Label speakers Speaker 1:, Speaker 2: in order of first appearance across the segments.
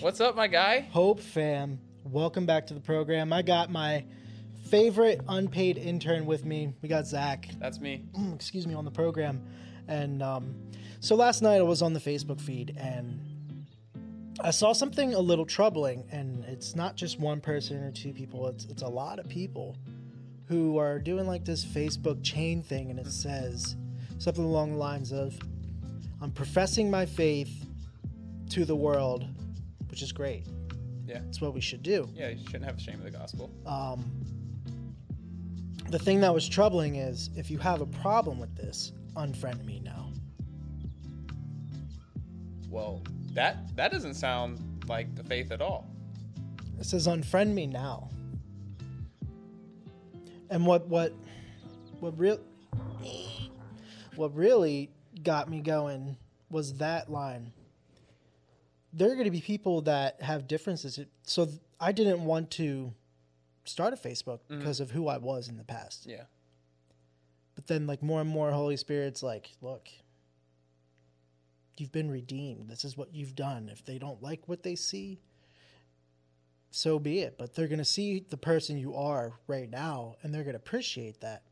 Speaker 1: What's up, my guy?
Speaker 2: Hope fam. Welcome back to the program. I got my favorite unpaid intern with me. We got Zach.
Speaker 1: That's me.
Speaker 2: Mm, excuse me on the program. And um, so last night I was on the Facebook feed and I saw something a little troubling. And it's not just one person or two people, it's, it's a lot of people who are doing like this Facebook chain thing. And it says something along the lines of I'm professing my faith to the world, which is great.
Speaker 1: Yeah.
Speaker 2: It's what we should do.
Speaker 1: Yeah, you shouldn't have shame of the gospel.
Speaker 2: Um, the thing that was troubling is if you have a problem with this, unfriend me now.
Speaker 1: Well, that that doesn't sound like the faith at all.
Speaker 2: It says unfriend me now. And what what what real what really got me going was that line. There are going to be people that have differences. So th- I didn't want to start a Facebook mm-hmm. because of who I was in the past.
Speaker 1: Yeah.
Speaker 2: But then, like, more and more, Holy Spirit's like, look, you've been redeemed. This is what you've done. If they don't like what they see, so be it. But they're going to see the person you are right now, and they're going to appreciate that.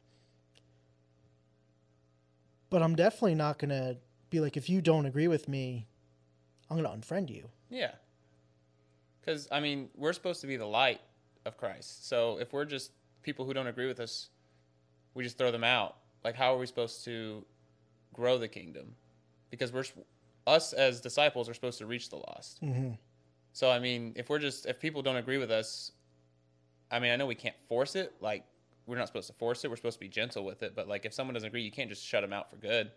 Speaker 2: But I'm definitely not going to be like, if you don't agree with me, I'm going to unfriend you.
Speaker 1: Yeah. Because I mean, we're supposed to be the light of Christ. So if we're just people who don't agree with us, we just throw them out. Like, how are we supposed to grow the kingdom? Because we're us as disciples are supposed to reach the lost.
Speaker 2: Mm-hmm.
Speaker 1: So I mean, if we're just if people don't agree with us, I mean, I know we can't force it. Like, we're not supposed to force it. We're supposed to be gentle with it. But like, if someone doesn't agree, you can't just shut them out for good.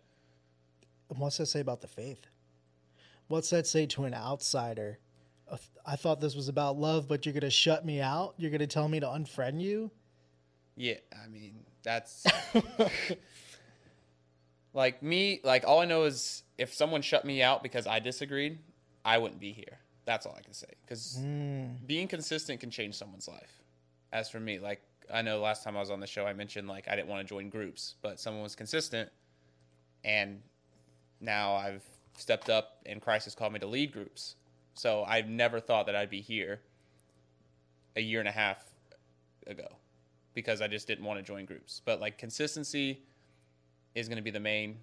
Speaker 2: And what's that say about the faith? What's that say to an outsider? I thought this was about love, but you're going to shut me out? You're going to tell me to unfriend you?
Speaker 1: Yeah, I mean, that's like me. Like, all I know is if someone shut me out because I disagreed, I wouldn't be here. That's all I can say. Because
Speaker 2: Mm.
Speaker 1: being consistent can change someone's life. As for me, like I know last time I was on the show, I mentioned like I didn't want to join groups, but someone was consistent, and now I've stepped up, and Christ has called me to lead groups. So I never thought that I'd be here a year and a half ago because I just didn't want to join groups. But like consistency is going to be the main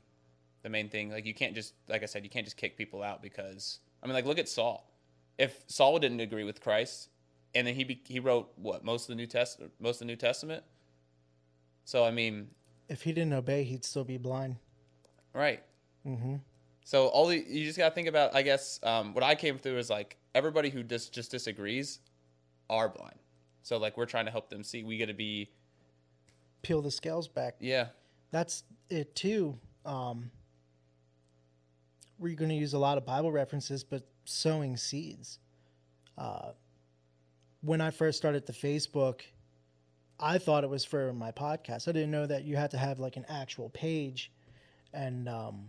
Speaker 1: the main thing. Like you can't just like I said, you can't just kick people out because I mean like look at Saul. If Saul didn't agree with Christ and then he be, he wrote what most of the New Test most of the New Testament. So I mean,
Speaker 2: If he didn't obey, he'd still be blind.
Speaker 1: right.
Speaker 2: Mm-hmm.
Speaker 1: So all the, you just got to think about I guess um, what I came through is like everybody who just just disagrees are blind. So like we're trying to help them see we got to be
Speaker 2: Peel the scales back.
Speaker 1: yeah.
Speaker 2: That's it, too. Um, we're going to use a lot of Bible references, but sowing seeds. Uh, when I first started the Facebook, I thought it was for my podcast. I didn't know that you had to have like an actual page, and um,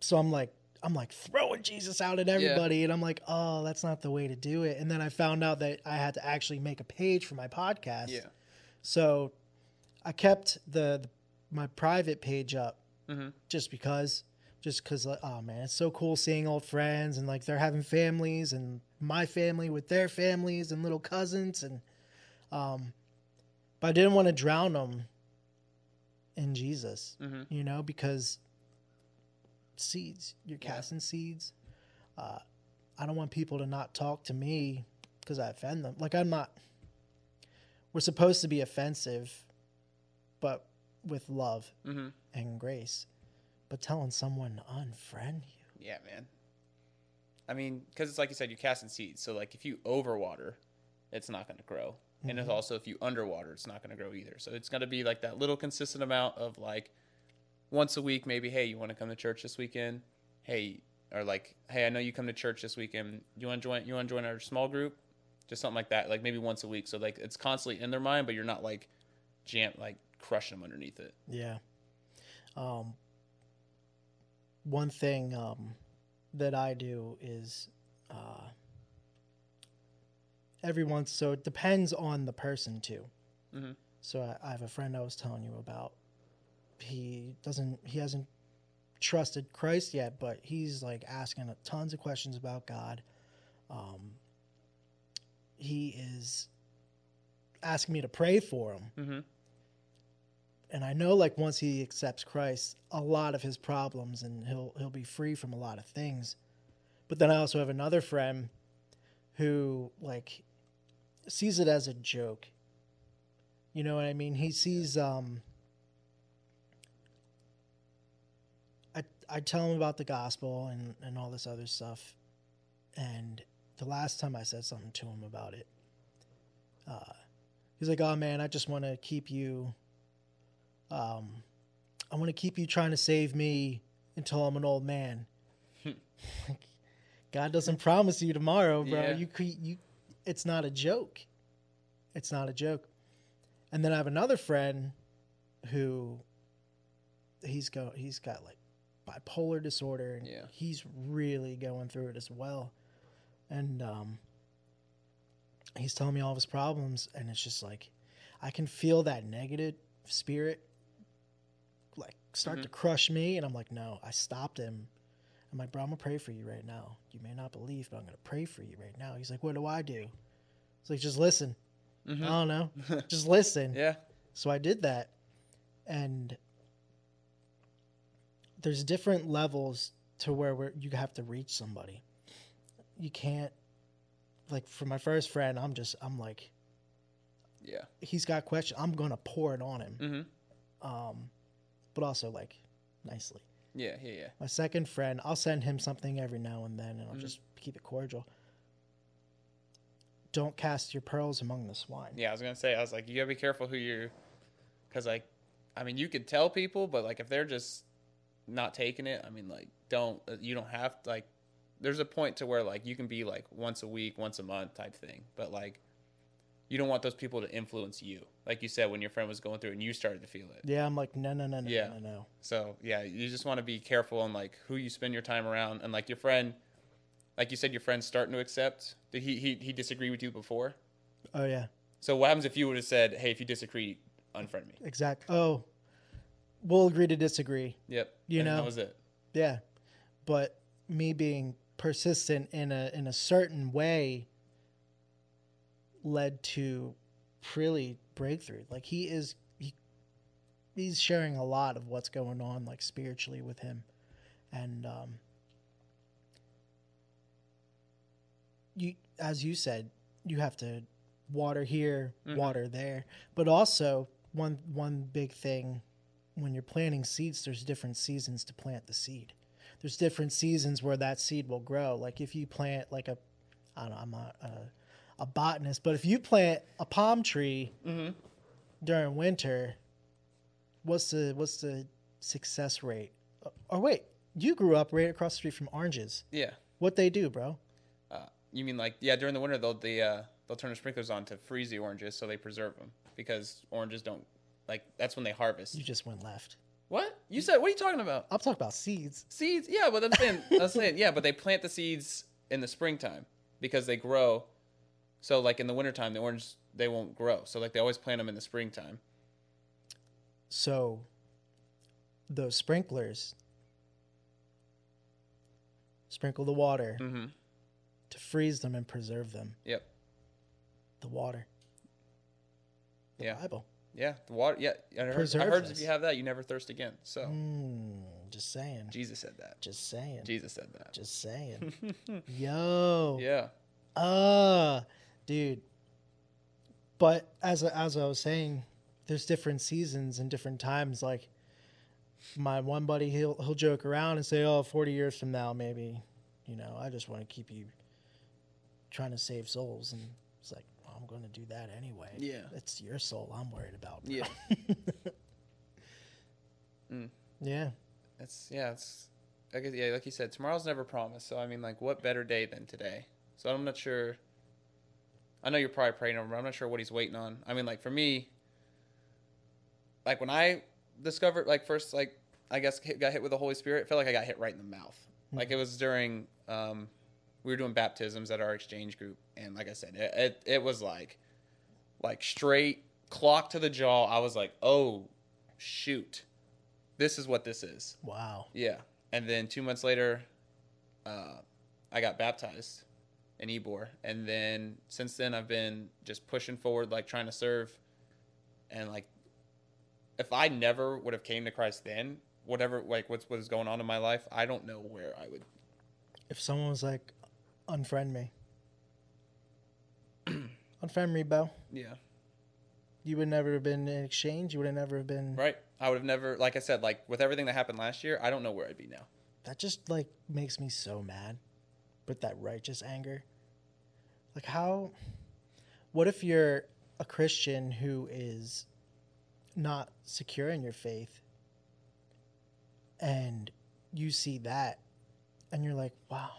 Speaker 2: so I'm like, I'm like throwing Jesus out at everybody, and I'm like, oh, that's not the way to do it. And then I found out that I had to actually make a page for my podcast.
Speaker 1: Yeah.
Speaker 2: So I kept the, the my private page up
Speaker 1: Mhm.
Speaker 2: just because just because like oh man it's so cool seeing old friends and like they're having families and my family with their families and little cousins and um but i didn't want to drown them in jesus
Speaker 1: Mhm.
Speaker 2: you know because seeds you're casting seeds uh i don't want people to not talk to me because i offend them like i'm not we're supposed to be offensive but with love
Speaker 1: Mhm.
Speaker 2: and grace. But telling someone to unfriend you.
Speaker 1: Yeah, man. I mean, because it's like you said, you're casting seeds. So like, if you overwater, it's not going to grow. And it's also if you underwater, it's not going to grow either. So it's going to be like that little consistent amount of like once a week, maybe. Hey, you want to come to church this weekend? Hey, or like, hey, I know you come to church this weekend. You want to join? You want to join our small group? Just something like that. Like maybe once a week. So like, it's constantly in their mind, but you're not like jam like crushing them underneath it.
Speaker 2: Yeah. Um, one thing um, that I do is uh, every once, so it depends on the person too.
Speaker 1: Mhm.
Speaker 2: So I, I have a friend I was telling you about. He doesn't, he hasn't trusted Christ yet, but he's like asking tons of questions about God. Um, he is asking me to pray for him.
Speaker 1: Mm-hmm.
Speaker 2: And I know like once he accepts Christ, a lot of his problems and he'll he'll be free from a lot of things. But then I also have another friend who like sees it as a joke. You know what I mean? He sees um I tell him about the gospel and and all this other stuff. And the last time I said something to him about it, uh he's like, "Oh man, I just want to keep you um I want to keep you trying to save me until I'm an old man." God doesn't promise you tomorrow, bro.
Speaker 1: Yeah.
Speaker 2: You you it's not a joke. It's not a joke. And then I have another friend who he's go he's got like bipolar disorder and
Speaker 1: Yeah.
Speaker 2: he's really going through it as well. And um he's telling me all of his problems and it's just like I can feel that negative spirit like start to crush me and I'm like, no, I stopped him. I'm like, bro, I'm gonna pray for you right now. You may not believe, but I'm gonna pray for you right now. He's like, what do I do? It's like, just listen.
Speaker 1: Mhm.
Speaker 2: I don't know. just listen.
Speaker 1: Yeah.
Speaker 2: So I did that. And there's different levels to where we're, you have to reach somebody. You can't, like, for my first friend, I'm just, I'm like,
Speaker 1: Yeah.
Speaker 2: he's got questions. I'm going to pour it on him.
Speaker 1: Mm-hmm.
Speaker 2: Um, but also, like, nicely.
Speaker 1: Yeah. Yeah. Yeah.
Speaker 2: My second friend, I'll send him something every now and then, and I'll
Speaker 1: Mhm.
Speaker 2: just keep it cordial. Don't cast your pearls among the swine.
Speaker 1: Yeah, I was gonna say, I was like, you gotta be careful who you're, because like, I mean, you could tell people, but like, if they're just not taking it, I mean, like, don't uh, you don't have to like. There's a point to where like you can be like once a week, once a month type thing, but like, you don't want those people to influence you, like you said when your friend was going through and you started to feel it.
Speaker 2: Yeah, I'm like, no, no, no, no,
Speaker 1: Yeah.
Speaker 2: no, no.
Speaker 1: So yeah, you just want to be careful on like who you spend your time around, and like your friend, like you said, your friend's starting to accept. Did he he he disagree with you before?
Speaker 2: Oh, yeah.
Speaker 1: So what happens if you would have said, hey, if you disagree, unfriend me?
Speaker 2: Exact. Oh, we'll agree to disagree.
Speaker 1: Yep.
Speaker 2: You
Speaker 1: and
Speaker 2: know?
Speaker 1: that was it.
Speaker 2: Yeah, but me being persistent in a in a certain way led to really breakthrough. Like he is he he's sharing a lot of what's going on like spiritually with him, and um, you as you said you have to water here,
Speaker 1: Mhm.
Speaker 2: water there, but also one one big thing when you're planting seeds, there's different seasons to plant the seed. There's different seasons where that seed will grow. Like if you plant like a, I don't know, I'm not a, a botanist, but if you plant a palm tree
Speaker 1: Mm-hmm.
Speaker 2: during winter, what's the what's the success rate? Or wait, you grew up right across the street from oranges.
Speaker 1: Yeah.
Speaker 2: What they do, bro?
Speaker 1: Uh, you mean like yeah? During the winter, they'll the uh, they'll turn the sprinklers on to freeze the oranges so they preserve them because oranges don't like that's when they harvest.
Speaker 2: You just went left.
Speaker 1: What you said? What are you talking about?
Speaker 2: I'm talking about seeds.
Speaker 1: Seeds? Yeah, but I'm saying, I'm saying yeah, but they plant the seeds in the springtime because they grow. So like in the wintertime, the orange they won't grow. So like they always plant them in the springtime.
Speaker 2: So those sprinklers sprinkle the water
Speaker 1: Mm-hmm.
Speaker 2: to freeze them and preserve them.
Speaker 1: Yep.
Speaker 2: The water. The
Speaker 1: Yeah.
Speaker 2: Bible.
Speaker 1: Yeah. The water. Yeah. I heard, I heard if you have that, you never thirst again. So
Speaker 2: Mm, just saying.
Speaker 1: Jesus said that.
Speaker 2: Just saying.
Speaker 1: Jesus said that.
Speaker 2: Just saying. Yo.
Speaker 1: yeah.
Speaker 2: Uh dude. But as as I was saying, there's different seasons and different times. Like my one buddy, he'll he'll joke around and say, "Oh, 40 years from now, maybe, you know, I just want to keep you trying to save souls." And it's like, I'm going to do that anyway.
Speaker 1: Yeah.
Speaker 2: it's your soul I'm worried about. bro."
Speaker 1: Yeah. Mm.
Speaker 2: yeah,
Speaker 1: It's yeah, it's I guess, yeah, like you said, tomorrow's never promised. So I mean, like, what better day than today? So I'm not sure. I know you're probably praying over. him, but I'm not sure what he's waiting on. I mean, like for me, like when I discovered, like first, like I guess hit, got hit with the Holy Spirit, it felt like I got hit right in the mouth. Like it was during um, we were doing baptisms at our exchange group, and like I said, it it, it was like like straight clock to the jaw. I was like, oh shoot, this is what this is.
Speaker 2: wow.
Speaker 1: Yeah. and then two months later, uh, I got baptized in Ybor, and then since then I've been just pushing forward, like trying to serve, and like if I never would have came to Christ then, whatever like what's what is going on in my life, I don't know where I would.
Speaker 2: If someone was like, unfriend me, unfriend me, Bo,
Speaker 1: Yeah,
Speaker 2: you would never have been in exchange. You would have never have been.
Speaker 1: right. I would have never, like I said, like with everything that happened last year, I don't know where I'd be now.
Speaker 2: That just like makes me so mad with that righteous anger. Like how what if you're a Christian who is not secure in your faith and you see that and you're like, "Wow.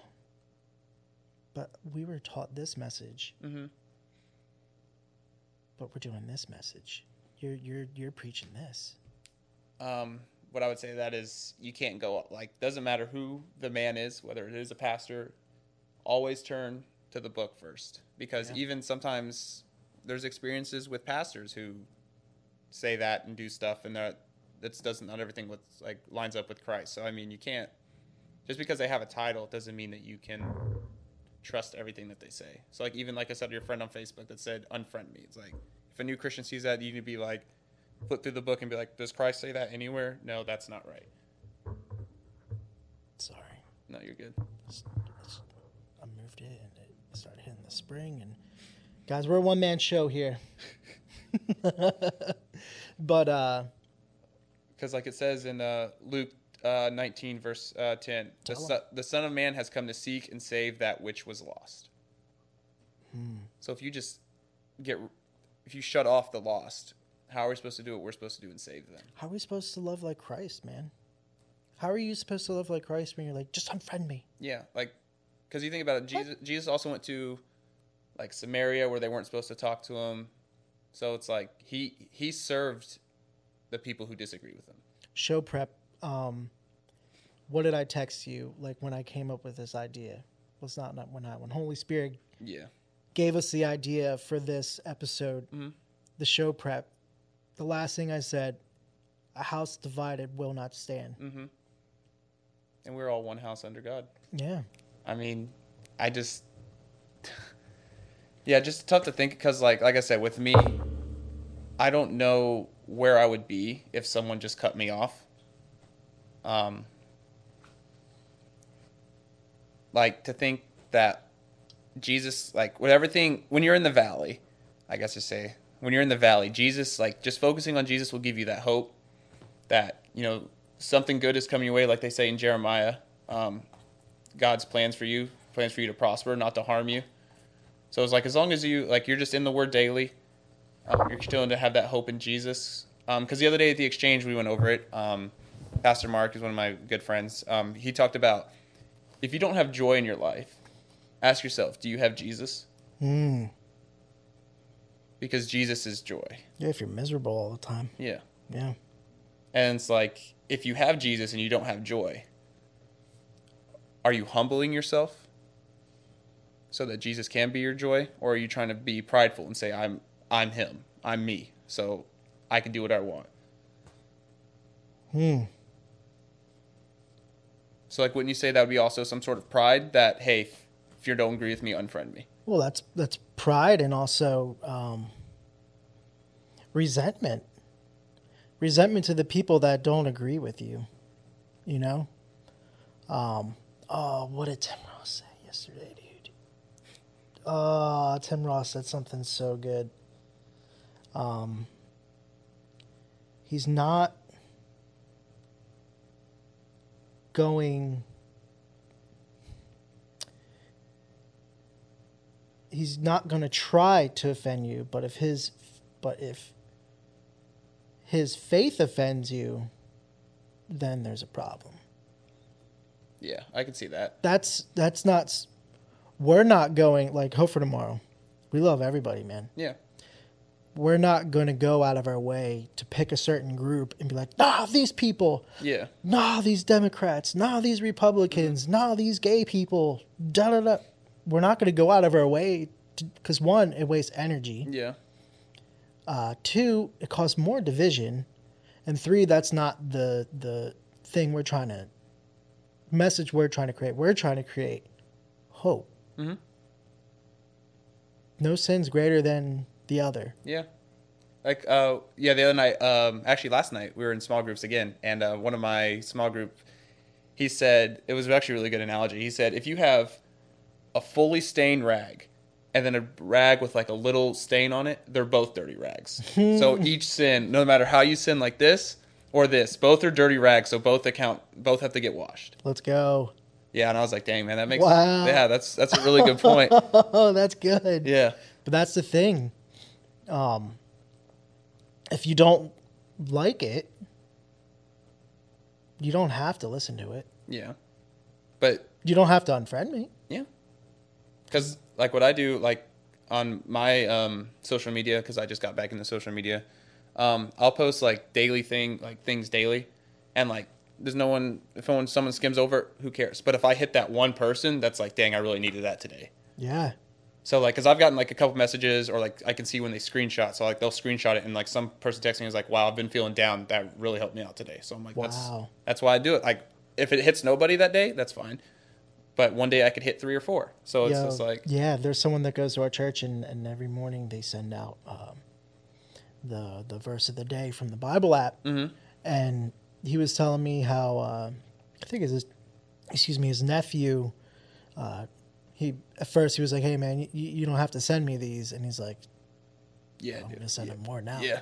Speaker 2: But we were taught this message,
Speaker 1: Mm-hmm.
Speaker 2: but we're doing this message. You're you're you're preaching this."
Speaker 1: um, what I would say to that is you can't go like doesn't matter who the man is, whether it is a pastor, always turn to the book first because
Speaker 2: Yeah.
Speaker 1: even sometimes there's experiences with pastors who say that and do stuff and that that's doesn't not everything with like lines up with Christ. So I mean you can't just because they have a title it doesn't mean that you can trust everything that they say. So like even like I said to your friend on Facebook that said unfriend me. It's like if a new Christian sees that you need to be like flip through the book and be like, does Christ say that anywhere? No, that's not right.
Speaker 2: Sorry.
Speaker 1: No, you're good.
Speaker 2: I moved it and it started hitting the spring and guys, we're a one man show here. but uh
Speaker 1: Because like it says in uh, Luke uh, 19 verse uh, 10, the, son, the Son of Man has come to seek and save that which was lost.
Speaker 2: hmm,
Speaker 1: So if you just get, if you shut off the lost, how are we supposed to do what we're supposed to do and save them?
Speaker 2: how are we supposed to love like Christ, man? How are you supposed to love like Christ when you're like, just unfriend me?
Speaker 1: Yeah, like, because you think about it, Jesus, Jesus also went to like Samaria where they weren't supposed to talk to him. So it's like he he served the people who disagree with him.
Speaker 2: Show prep. Um, what did I text you like when I came up with this idea? Was not, not when I when Holy Spirit
Speaker 1: Yeah.
Speaker 2: gave us the idea for this episode,
Speaker 1: Mhm.
Speaker 2: the show prep. The last thing I said, a house divided will not stand.
Speaker 1: Mm-hmm. And we're all one house under God.
Speaker 2: Yeah.
Speaker 1: I mean, I just, yeah, just tough to think because, like, like I said, with me, I don't know where I would be if someone just cut me off. Um, like to think that Jesus, like, with everything, when you're in the valley, I guess to say, when you're in the valley, Jesus, like, just focusing on Jesus will give you that hope that you know something good is coming your way, like they say in Jeremiah. Um, God's plans for you, plans for you to prosper, not to harm you. So it's like as long as you like you're just in the Word daily, um, you're still to have that hope in Jesus. Because the other day at the exchange we went over it. Um, Pastor Mark is one of my good friends. Um, he talked about if you don't have joy in your life, ask yourself, do you have Jesus?
Speaker 2: Mm.
Speaker 1: Because Jesus is joy.
Speaker 2: Yeah, if you're miserable all the time.
Speaker 1: Yeah.
Speaker 2: Yeah.
Speaker 1: And it's like, if you have Jesus and you don't have joy, are you humbling yourself so that Jesus can be your joy? Or are you trying to be prideful and say, I'm I'm him. I'm me. So I can do what I want.
Speaker 2: Hmm.
Speaker 1: So like wouldn't you say that would be also some sort of pride that, hey, if you don't agree with me, unfriend me?
Speaker 2: Well, that's that's pride and also um, resentment. Resentment to the people that don't agree with you. You know. Um, oh, what did Tim Ross say yesterday, dude? Oh, Tim Ross said something so good. Um, he's not going he's not going to try to offend you but if his but if his faith offends you then there's a problem
Speaker 1: Yeah, I can see that.
Speaker 2: that's that's not we're not going like hope for tomorrow we love everybody man
Speaker 1: Yeah.
Speaker 2: We're not going to go out of our way to pick a certain group and be like nah these people
Speaker 1: Yeah.
Speaker 2: nah these democrats nah these republicans nah these gay people da da da we're not going to go out of our way because one it wastes energy
Speaker 1: Yeah.
Speaker 2: uh, two it causes more division and three that's not the the thing we're trying to message we're trying to create. We're trying to create hope.
Speaker 1: Mhm.
Speaker 2: No sin's greater than the other.
Speaker 1: Yeah. Like uh yeah, the other night, um actually last night we were in small groups again and uh one of my small group he said it was actually a really good analogy. He said if you have a fully stained rag and then a rag with like a little stain on it, they're both dirty rags. so each sin, no matter how you sin like this or this, both are dirty rags, so both account both have to get washed.
Speaker 2: Let's go.
Speaker 1: Yeah, and I was like, dang man, that makes
Speaker 2: Wow.
Speaker 1: yeah, that's that's a really good point.
Speaker 2: Oh, that's good.
Speaker 1: Yeah.
Speaker 2: But that's the thing. Um, if you don't like it, you don't have to listen to it.
Speaker 1: Yeah. But
Speaker 2: You don't have to unfriend me. Yeah.
Speaker 1: because like what I do like on my um, social media because I just got back into social media, um, I'll post like daily thing like things daily, and like there's no one if someone someone skims over it, who cares? But if I hit that one person, that's like dang, I really needed that today.
Speaker 2: Yeah.
Speaker 1: So like, cause I've gotten like a couple messages, or like I can see when they screenshot. So like they'll screenshot it, and like some person texting is like, "Wow, I've been feeling down. That really helped me out today." So I'm like, "That's
Speaker 2: Wow.
Speaker 1: that's why I do it." Like if it hits nobody that day, that's fine. But one day I could hit three or four. So it's
Speaker 2: Yo,
Speaker 1: just like,
Speaker 2: yeah, there's someone that goes to our church and, and every morning they send out um, the the verse of the day from the Bible app.
Speaker 1: Mhm.
Speaker 2: And he was telling me how uh, I think it's his, excuse me, his nephew. Uh, he at first he was like, "Hey man, you, you don't have to send me these," and he's like,
Speaker 1: yeah,
Speaker 2: "I'm
Speaker 1: dude.
Speaker 2: gonna send him more now."
Speaker 1: Yeah.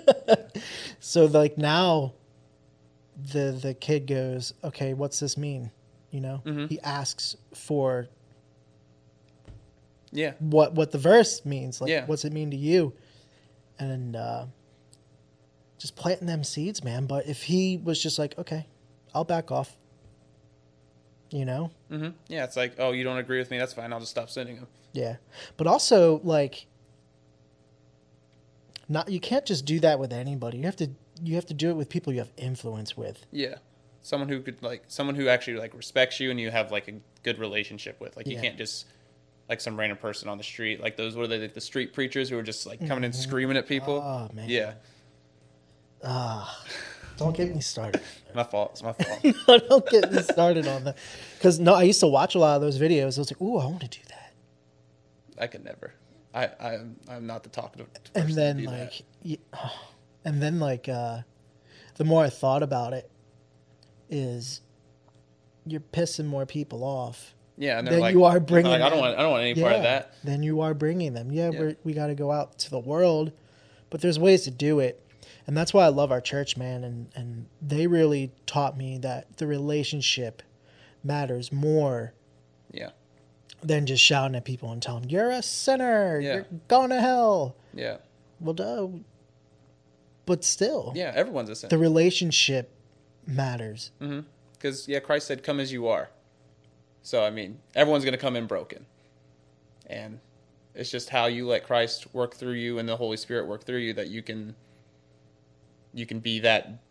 Speaker 2: so like now, the the kid goes, "Okay, what's this mean?" You know,
Speaker 1: Mhm.
Speaker 2: he asks for
Speaker 1: Yeah.
Speaker 2: what what the verse means. Like,
Speaker 1: Yeah.
Speaker 2: what's it mean to you? And uh, just planting them seeds, man. But if he was just like, okay, I'll back off. You know,
Speaker 1: Mm-hmm. Yeah. It's like, oh, you don't agree with me? That's fine. I'll just stop sending them.
Speaker 2: yeah. But also, like, not you can't just do that with anybody. You have to you have to do it with people you have influence with.
Speaker 1: Yeah. Someone who could like someone who actually like respects you and you have like a good relationship with. Like you
Speaker 2: Yeah.
Speaker 1: can't just like some random person on the street. Like those what are they like the street preachers who are just like coming in screaming at people.
Speaker 2: Oh man.
Speaker 1: Yeah.
Speaker 2: Ah, don't get me started.
Speaker 1: My fault. It's my fault.
Speaker 2: don't get me started on that. Because no, I used to watch a lot of those videos. I was like, ooh, I want to do that.
Speaker 1: I could never. I I'm I'm not the talkative.
Speaker 2: and
Speaker 1: person
Speaker 2: then like and then like uh the more i thought about it is you're pissing more people off
Speaker 1: yeah, and
Speaker 2: then
Speaker 1: like,
Speaker 2: you are bringing
Speaker 1: Like, I don't want. I don't want any part of that.
Speaker 2: then you are bringing them yeah,
Speaker 1: Yeah.
Speaker 2: We're, we got to go out to the world but there's ways to do it and that's why i love our church man and and they really taught me that the relationship matters more
Speaker 1: Yeah.
Speaker 2: than just shouting at people and telling them you're a sinner
Speaker 1: Yeah.
Speaker 2: you're going to hell
Speaker 1: Yeah.
Speaker 2: well duh but still
Speaker 1: Yeah. Everyone's a sinner.
Speaker 2: the relationship matters. Mm-hmm.
Speaker 1: Because yeah, Christ said, "Come as you are." So I mean, everyone's gonna come in broken, and it's just how you let Christ work through you and the Holy Spirit work through you that you can, you can be that,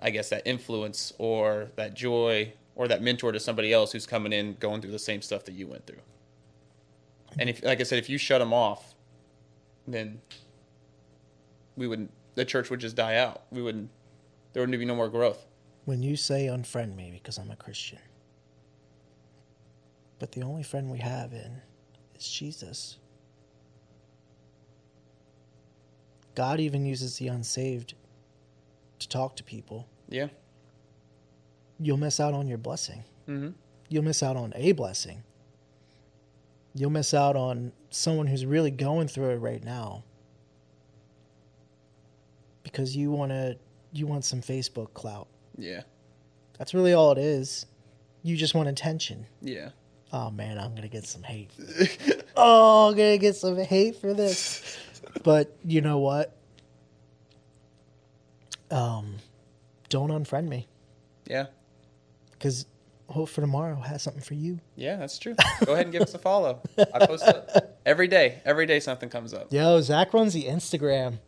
Speaker 1: I guess, that influence or that joy or that mentor to somebody else who's coming in going through the same stuff that you went through. And if, like I said, if you shut them off, then we wouldn't the church would just die out. We wouldn't. There wouldn't be no more growth.
Speaker 2: When you say unfriend me because I'm a Christian, but the only friend we have in is Jesus. God even uses the unsaved to talk to people.
Speaker 1: Yeah.
Speaker 2: You'll miss out on your blessing.
Speaker 1: Mm-hmm.
Speaker 2: You'll miss out on a blessing. You'll miss out on someone who's really going through it right now. Because you want to you want some Facebook clout.
Speaker 1: Yeah.
Speaker 2: That's really all it is. You just want attention.
Speaker 1: Yeah.
Speaker 2: Oh man, I'm gonna get some hate. oh, I'm gonna get some hate for this. But you know what? Um, don't unfriend me
Speaker 1: Yeah.
Speaker 2: because Hope for Tomorrow has something for you.
Speaker 1: Yeah, that's true. Go ahead and give us a follow. I post it every day. Every day something comes up.
Speaker 2: Yo, Zach runs the Instagram.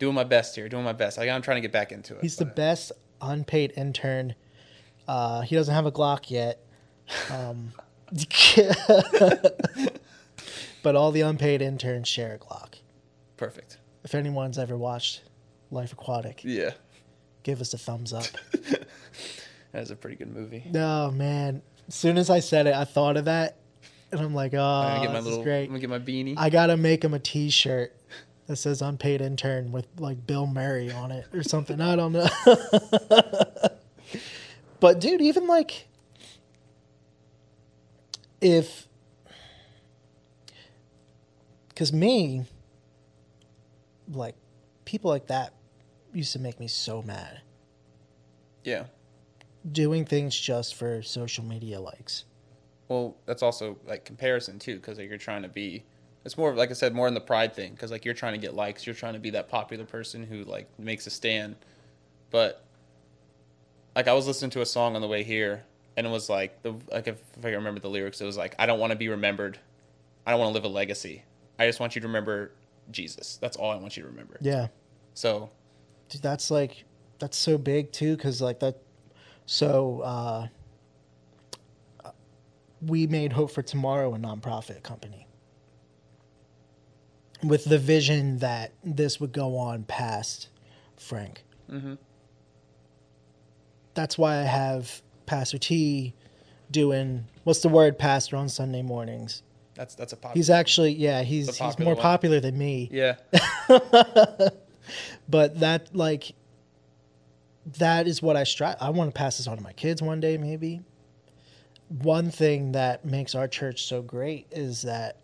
Speaker 1: Doing my best here. Doing my best. Like, I'm trying to get back into it.
Speaker 2: He's the best unpaid intern. Uh, he doesn't have a Glock yet. Um, but all the unpaid interns share a Glock.
Speaker 1: Perfect.
Speaker 2: If anyone's ever watched Life Aquatic,
Speaker 1: Yeah.
Speaker 2: give us a thumbs up.
Speaker 1: That is a pretty good movie.
Speaker 2: Oh man! As soon as I said it, I thought of that, and I'm like, oh,
Speaker 1: I'm gonna get my
Speaker 2: this
Speaker 1: little.
Speaker 2: is great.
Speaker 1: I'm gonna get my beanie.
Speaker 2: I gotta make him a T-shirt that says "unpaid intern" with like Bill Murray on it or something. I don't know. but dude, even like if, because me, like people like that used to make me so mad.
Speaker 1: yeah.
Speaker 2: Doing things just for social media likes.
Speaker 1: Well, that's also like comparison too, because like, you're trying to be. It's more like I said, more in the pride thing, because like you're trying to get likes, you're trying to be that popular person who like makes a stand. But like I was listening to a song on the way here, and it was like the like if, if I remember the lyrics, it was like I don't want to be remembered, I don't want to live a legacy. I just want you to remember Jesus. That's all I want you to remember.
Speaker 2: Yeah.
Speaker 1: So
Speaker 2: Dude, that's like that's so big too because like that so uh we made hope for tomorrow a nonprofit company with the vision that this would go on past frank
Speaker 1: Mhm.
Speaker 2: that's why i have pastor t doing what's the word pastor on sunday mornings
Speaker 1: that's that's a popular.
Speaker 2: he's actually yeah he's he's more
Speaker 1: one.
Speaker 2: popular than me
Speaker 1: yeah.
Speaker 2: but that like that is what I strive. I want to pass this on to my kids one day, maybe. One thing that makes our church so great is that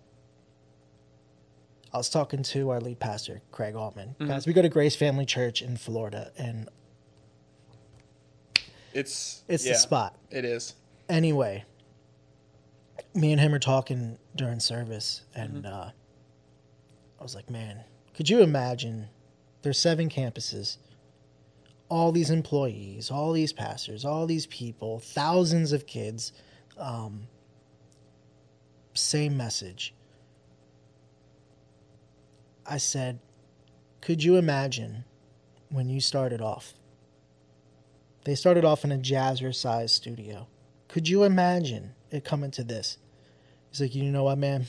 Speaker 2: I was talking to our lead pastor, Craig Altman. Guys, we go to Grace Family Church in Florida, and
Speaker 1: It's
Speaker 2: it's
Speaker 1: yeah,
Speaker 2: the spot.
Speaker 1: It is.
Speaker 2: Anyway, me and him are talking during service, and uh, I was like, man, could you imagine? There's seven campuses, all these employees, all these pastors, all these people, thousands of kids, um, same message. I said, could you imagine when you started off? They started off in a jazzercise studio. Could you imagine it coming to this? He's like, you know what, man?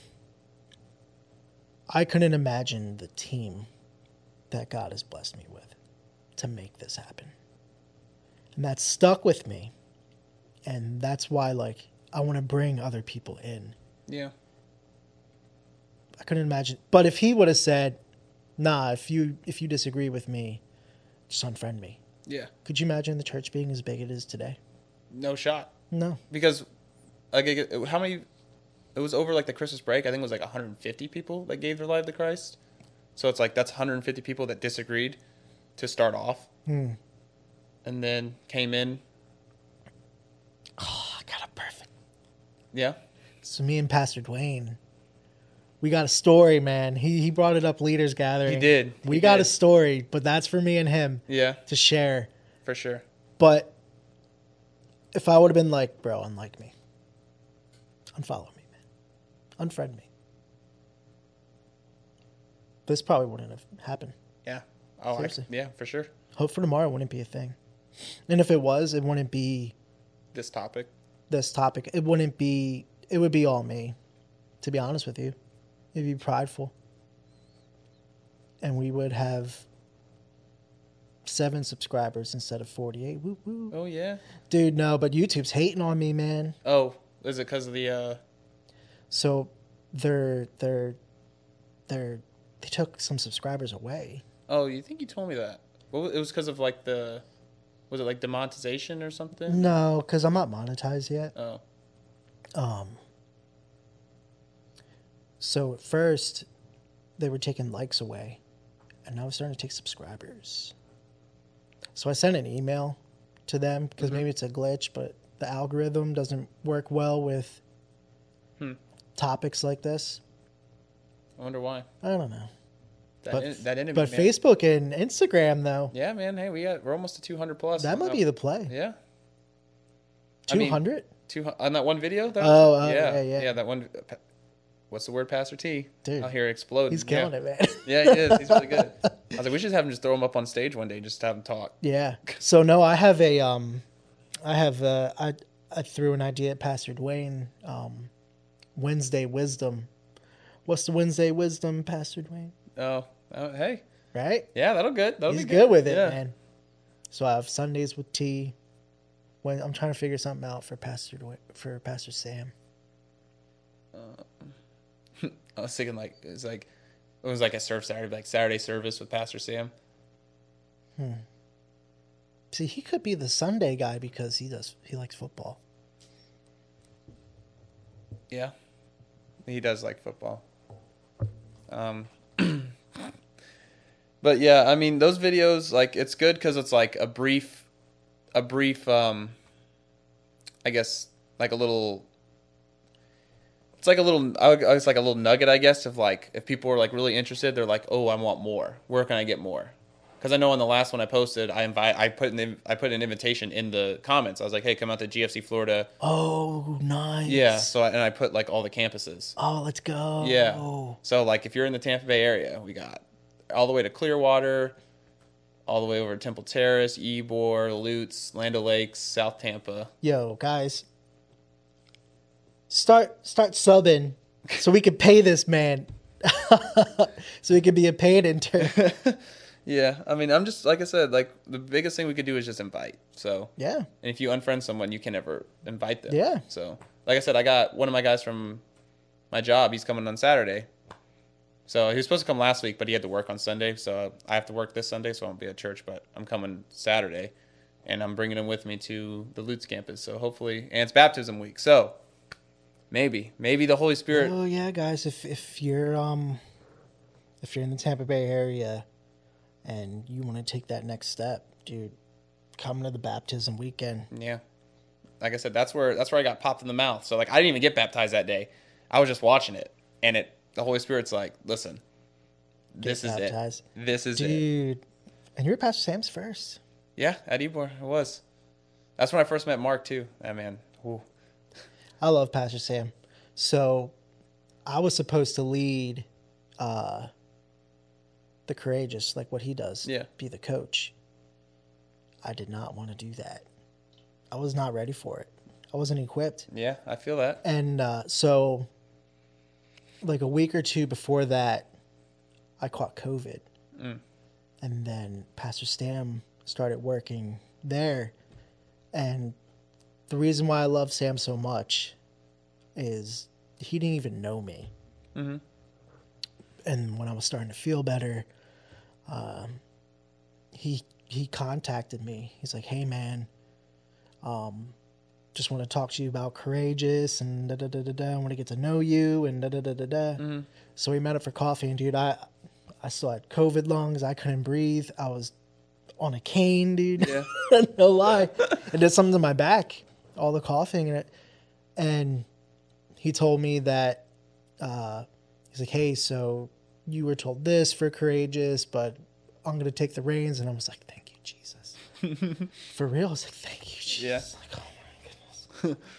Speaker 2: I couldn't imagine the team that God has blessed me with to make this happen. And that stuck with me. And that's why, like, I want to bring other people in.
Speaker 1: Yeah.
Speaker 2: I couldn't imagine. But if he would have said, "Nah, if you if you disagree with me, just unfriend me,"
Speaker 1: Yeah.
Speaker 2: could you imagine the church being as big as it is today?
Speaker 1: No shot.
Speaker 2: No.
Speaker 1: because like how many it was over like the christmas break i think it was like 150 people that gave their life to christ so it's like that's 150 people that disagreed to start off
Speaker 2: Hmm.
Speaker 1: and then came in
Speaker 2: Oh, I got a perfect.
Speaker 1: yeah
Speaker 2: So me and Pastor Dwayne, we got a story, man. He he brought it up leaders gathering.
Speaker 1: he did
Speaker 2: We
Speaker 1: He
Speaker 2: got
Speaker 1: did.
Speaker 2: a story, but that's for me and him
Speaker 1: yeah
Speaker 2: to share.
Speaker 1: for sure
Speaker 2: But if I would have been like, bro, unlike me, unfollow me, man, unfriend me, this probably wouldn't have happened.
Speaker 1: yeah oh I, yeah for sure
Speaker 2: Hope for tomorrow wouldn't be a thing, and if it was, it wouldn't be
Speaker 1: this topic
Speaker 2: this topic. It wouldn't be. It would be all me, to be honest with you. It'd be prideful, and we would have seven subscribers instead of forty-eight. Woo woo.
Speaker 1: oh yeah
Speaker 2: Dude, no, but YouTube's hating on me, man.
Speaker 1: oh is it because of the uh
Speaker 2: So they're they're they're they took some subscribers away.
Speaker 1: oh you think you told me that well it was because of like the was it like demonetization or something
Speaker 2: No, because I'm not monetized yet.
Speaker 1: oh
Speaker 2: Um. So at first, they were taking likes away, and now it's starting to take subscribers. So I sent an email to them because
Speaker 1: Mhm.
Speaker 2: maybe it's a glitch, but the algorithm doesn't work well with
Speaker 1: Hmm.
Speaker 2: topics like this.
Speaker 1: i wonder why
Speaker 2: I don't know.
Speaker 1: That,
Speaker 2: But-
Speaker 1: en- that enemy
Speaker 2: But
Speaker 1: man.
Speaker 2: Facebook and Instagram, though,
Speaker 1: yeah man hey we got we're almost to 200 plus
Speaker 2: that might
Speaker 1: Uh,
Speaker 2: be the play.
Speaker 1: Yeah. I
Speaker 2: Two
Speaker 1: mean. Two on that one video. That
Speaker 2: Oh, oh, yeah, yeah.
Speaker 1: that one. What's the word, Pastor T?
Speaker 2: Dude,
Speaker 1: hear here exploding.
Speaker 2: He's killing
Speaker 1: yeah.
Speaker 2: it, man.
Speaker 1: Yeah, he is. He's really good. I was like, we should have him just throw him up on stage one day, just to have him talk.
Speaker 2: Yeah. So no, I have a um, I have uh, I I threw an idea at Pastor Dwayne. Um, Wednesday wisdom. What's the Wednesday wisdom, Pastor Dwayne?
Speaker 1: Oh, oh, hey,
Speaker 2: Right?
Speaker 1: yeah, that'll good. That'll
Speaker 2: He's
Speaker 1: be
Speaker 2: good with it,
Speaker 1: yeah.
Speaker 2: man. So I have Sundays with T, When I'm trying to figure something out for Pastor for Pastor Sam.
Speaker 1: I was thinking like it was like it was like a surf Saturday, like Saturday service with Pastor Sam.
Speaker 2: See, he could be the Sunday guy because he does he likes football.
Speaker 1: Yeah, he does like football. Um, but yeah, I mean those videos like it's good because it's like a brief, a brief, um, I guess like a little. It's like a little, it's like a little nugget, I guess, of like if people are like really interested, they're like, oh, I want more. Where can I get more? Because I know on the last one I posted, I invite, I put an, I put an invitation in the comments. I was like, hey, come out to GFC Florida.
Speaker 2: Oh, nice.
Speaker 1: Yeah. So I, and I put like all the campuses.
Speaker 2: Oh, let's go.
Speaker 1: Yeah. So like if you're in the Tampa Bay area, we got all the way to Clearwater, all the way over to Temple Terrace, Ybor, Lutz, Land Lakes, South Tampa.
Speaker 2: Yo, guys. Start start subbing so we could pay this man. so he could be a paid intern.
Speaker 1: Yeah, I mean, I'm just like I said, like the biggest thing we could do is just invite. So,
Speaker 2: yeah.
Speaker 1: and if you unfriend someone, you can never invite them.
Speaker 2: Yeah.
Speaker 1: So, like I said, I got one of my guys from my job. He's coming on Saturday. So he was supposed to come last week, but he had to work on Sunday. So I have to work this Sunday, so I won't be at church. But I'm coming Saturday, and I'm bringing him with me to the Lutz campus. So hopefully, and it's baptism week. So maybe, maybe the Holy Spirit.
Speaker 2: Oh yeah, guys. If if you're um if you're in the Tampa Bay area and you want to take that next step, dude, come to the baptism weekend.
Speaker 1: Yeah. Like I said, that's where that's where I got popped in the mouth. So like I didn't even get baptized that day. I was just watching it, and it the Holy Spirit's like, listen, this is
Speaker 2: baptized.
Speaker 1: it. This is it.
Speaker 2: Dude. And you're Pastor Sam's first.
Speaker 1: Yeah, at Ybor, it was. That's when I first met Mark too. That man. Ooh.
Speaker 2: I love Pastor Sam. So I was supposed to lead uh the courageous, like what he does.
Speaker 1: Yeah.
Speaker 2: Be the coach. I did not want to do that. I was not ready for it. I wasn't equipped.
Speaker 1: Yeah, I feel that.
Speaker 2: And uh, so, like a week or two before that, I caught COVID.
Speaker 1: Mm.
Speaker 2: And then Pastor Sam started working there. And the reason why I love Sam so much is he didn't even know me.
Speaker 1: Mhm.
Speaker 2: And when I was starting to feel better, um, he he contacted me. He's like, "Hey, man, um, just want to talk to you about courageous and da da da da da. I want to get to know you and da da da da da."
Speaker 1: Mhm.
Speaker 2: So we met up for coffee, and dude, I I still had COVID lungs. I couldn't breathe. I was on a cane, dude.
Speaker 1: Yeah.
Speaker 2: no lie. It did something to my back, all the coughing and it. And he told me that uh, he's like, "Hey, so you were told this for courageous, but I'm gonna take the reins." And I was like, "Thank you, Jesus." for real, I was like, "Thank you, Jesus."
Speaker 1: Yeah.
Speaker 2: Like, oh my goodness.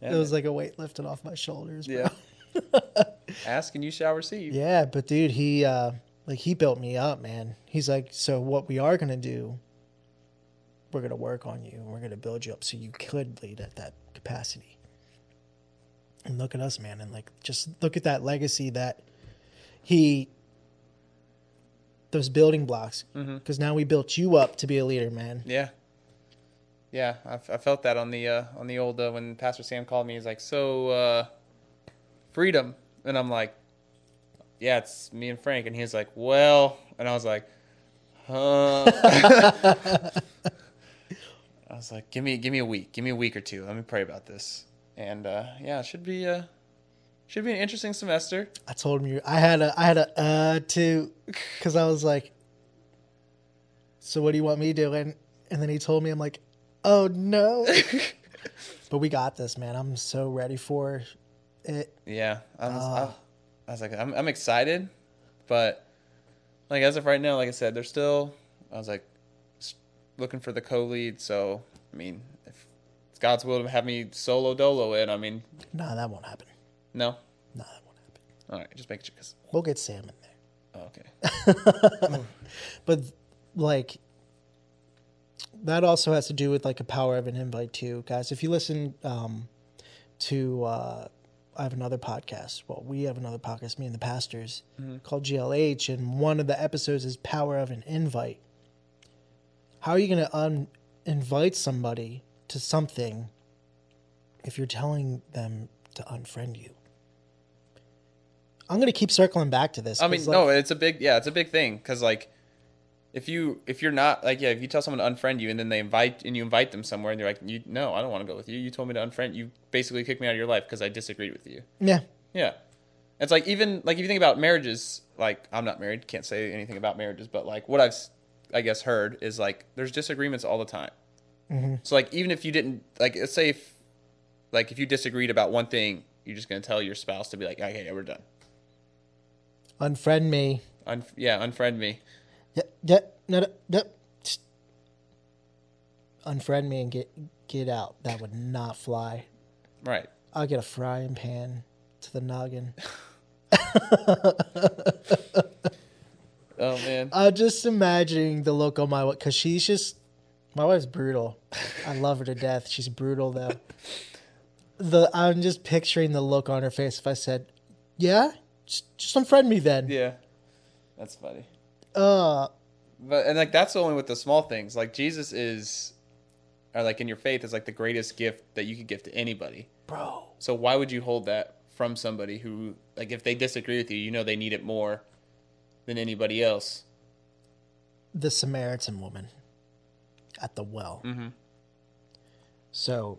Speaker 1: Yeah,
Speaker 2: It was like a weight lifted off my shoulders. Bro.
Speaker 1: yeah. Ask and you shall receive.
Speaker 2: Yeah, but dude, he uh like he built me up, man. He's like, so what we are gonna do, we're gonna work on you and we're gonna build you up so you could lead at that capacity. And look at us, man, and like just look at that legacy that he those building blocks. Because now we built you up to be a leader, man.
Speaker 1: Yeah. Yeah, I, I felt that on the uh, on the old uh, when Pastor Sam called me. He's like, "So, uh, freedom," and I'm like, "Yeah, it's me and Frank." And he's like, "Well," and I was like, "Huh." I was like, "Give me give me a week, give me a week or two. Let me pray about this." And uh, yeah, it should be uh, should be an interesting semester.
Speaker 2: I told him you I had a I had a uh too because I was like, so what do you want me doing? And then he told me I'm like, oh no. but we got this, man. I'm so ready for it.
Speaker 1: Yeah, I was,
Speaker 2: Ah.
Speaker 1: I, I was like, I'm, I'm excited, but like as of right now, like I said, they're still. I was like, looking for the co-lead. So I mean, it's God's will to have me solo dolo it, I mean,
Speaker 2: No, that won't happen.
Speaker 1: no.
Speaker 2: No, that won't happen.
Speaker 1: All right, just make sure. Cause,
Speaker 2: We'll get Sam in there.
Speaker 1: oh, okay.
Speaker 2: But like that also has to do with like a power of an invite too, guys. If you listen um, to, uh, I have another podcast. Well, we have another podcast, me and the pastors, called GLH, and one of the episodes is power of an invite. How are you going to un- invite somebody to something if you're telling them to unfriend you? I'm going to keep circling back to this.
Speaker 1: I mean,
Speaker 2: like,
Speaker 1: no, it's a big yeah, it's a big thing because like if you if you're not like yeah, if you tell someone to unfriend you and then they invite and you invite them somewhere and they're like you no, I don't want to go with you. You told me to unfriend. You basically kicked me out of your life because I disagreed with you.
Speaker 2: Yeah.
Speaker 1: Yeah. It's like even like if you think about marriages, like I'm not married, can't say anything about marriages, but like what I've I guess heard is like there's disagreements all the time.
Speaker 2: Hmm
Speaker 1: So like even if you didn't like let's say if like if you disagreed about one thing, you're just gonna tell your spouse to be like okay, yeah, we're done.
Speaker 2: Unfriend me.
Speaker 1: Un- yeah, unfriend me.
Speaker 2: Yeah, yeah, no, no. Unfriend me and get get out. That would not fly.
Speaker 1: Right.
Speaker 2: I'll get a frying pan to the noggin.
Speaker 1: Oh man.
Speaker 2: I'm just imagining the look on my because she's just my wife's brutal. I love her to death. She's brutal though. The I'm just picturing the look on her face if I said, "Yeah, just, just unfriend me then."
Speaker 1: Yeah. That's funny.
Speaker 2: Uh,
Speaker 1: But and like that's only with the small things. Like Jesus is or like in your faith is like the greatest gift that you could give to anybody.
Speaker 2: bro.
Speaker 1: So why would you hold that from somebody who like if they disagree with you, you know they need it more than anybody else.
Speaker 2: The Samaritan woman at the well.
Speaker 1: Mhm.
Speaker 2: So,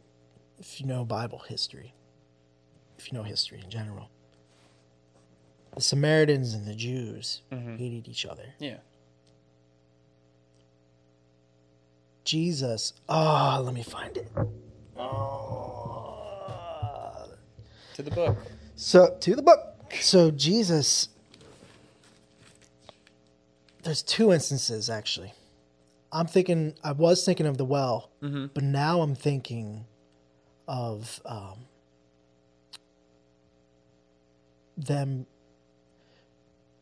Speaker 2: if you know Bible history, if you know history in general, the Samaritans and the Jews
Speaker 1: Mhm.
Speaker 2: hated each other.
Speaker 1: Yeah.
Speaker 2: Jesus. Oh, let me find it. Oh.
Speaker 1: To the book.
Speaker 2: So, to the book. So, Jesus. There's two instances, actually. I'm thinking, I was thinking of the well,
Speaker 1: Mhm.
Speaker 2: but now I'm thinking of um, them,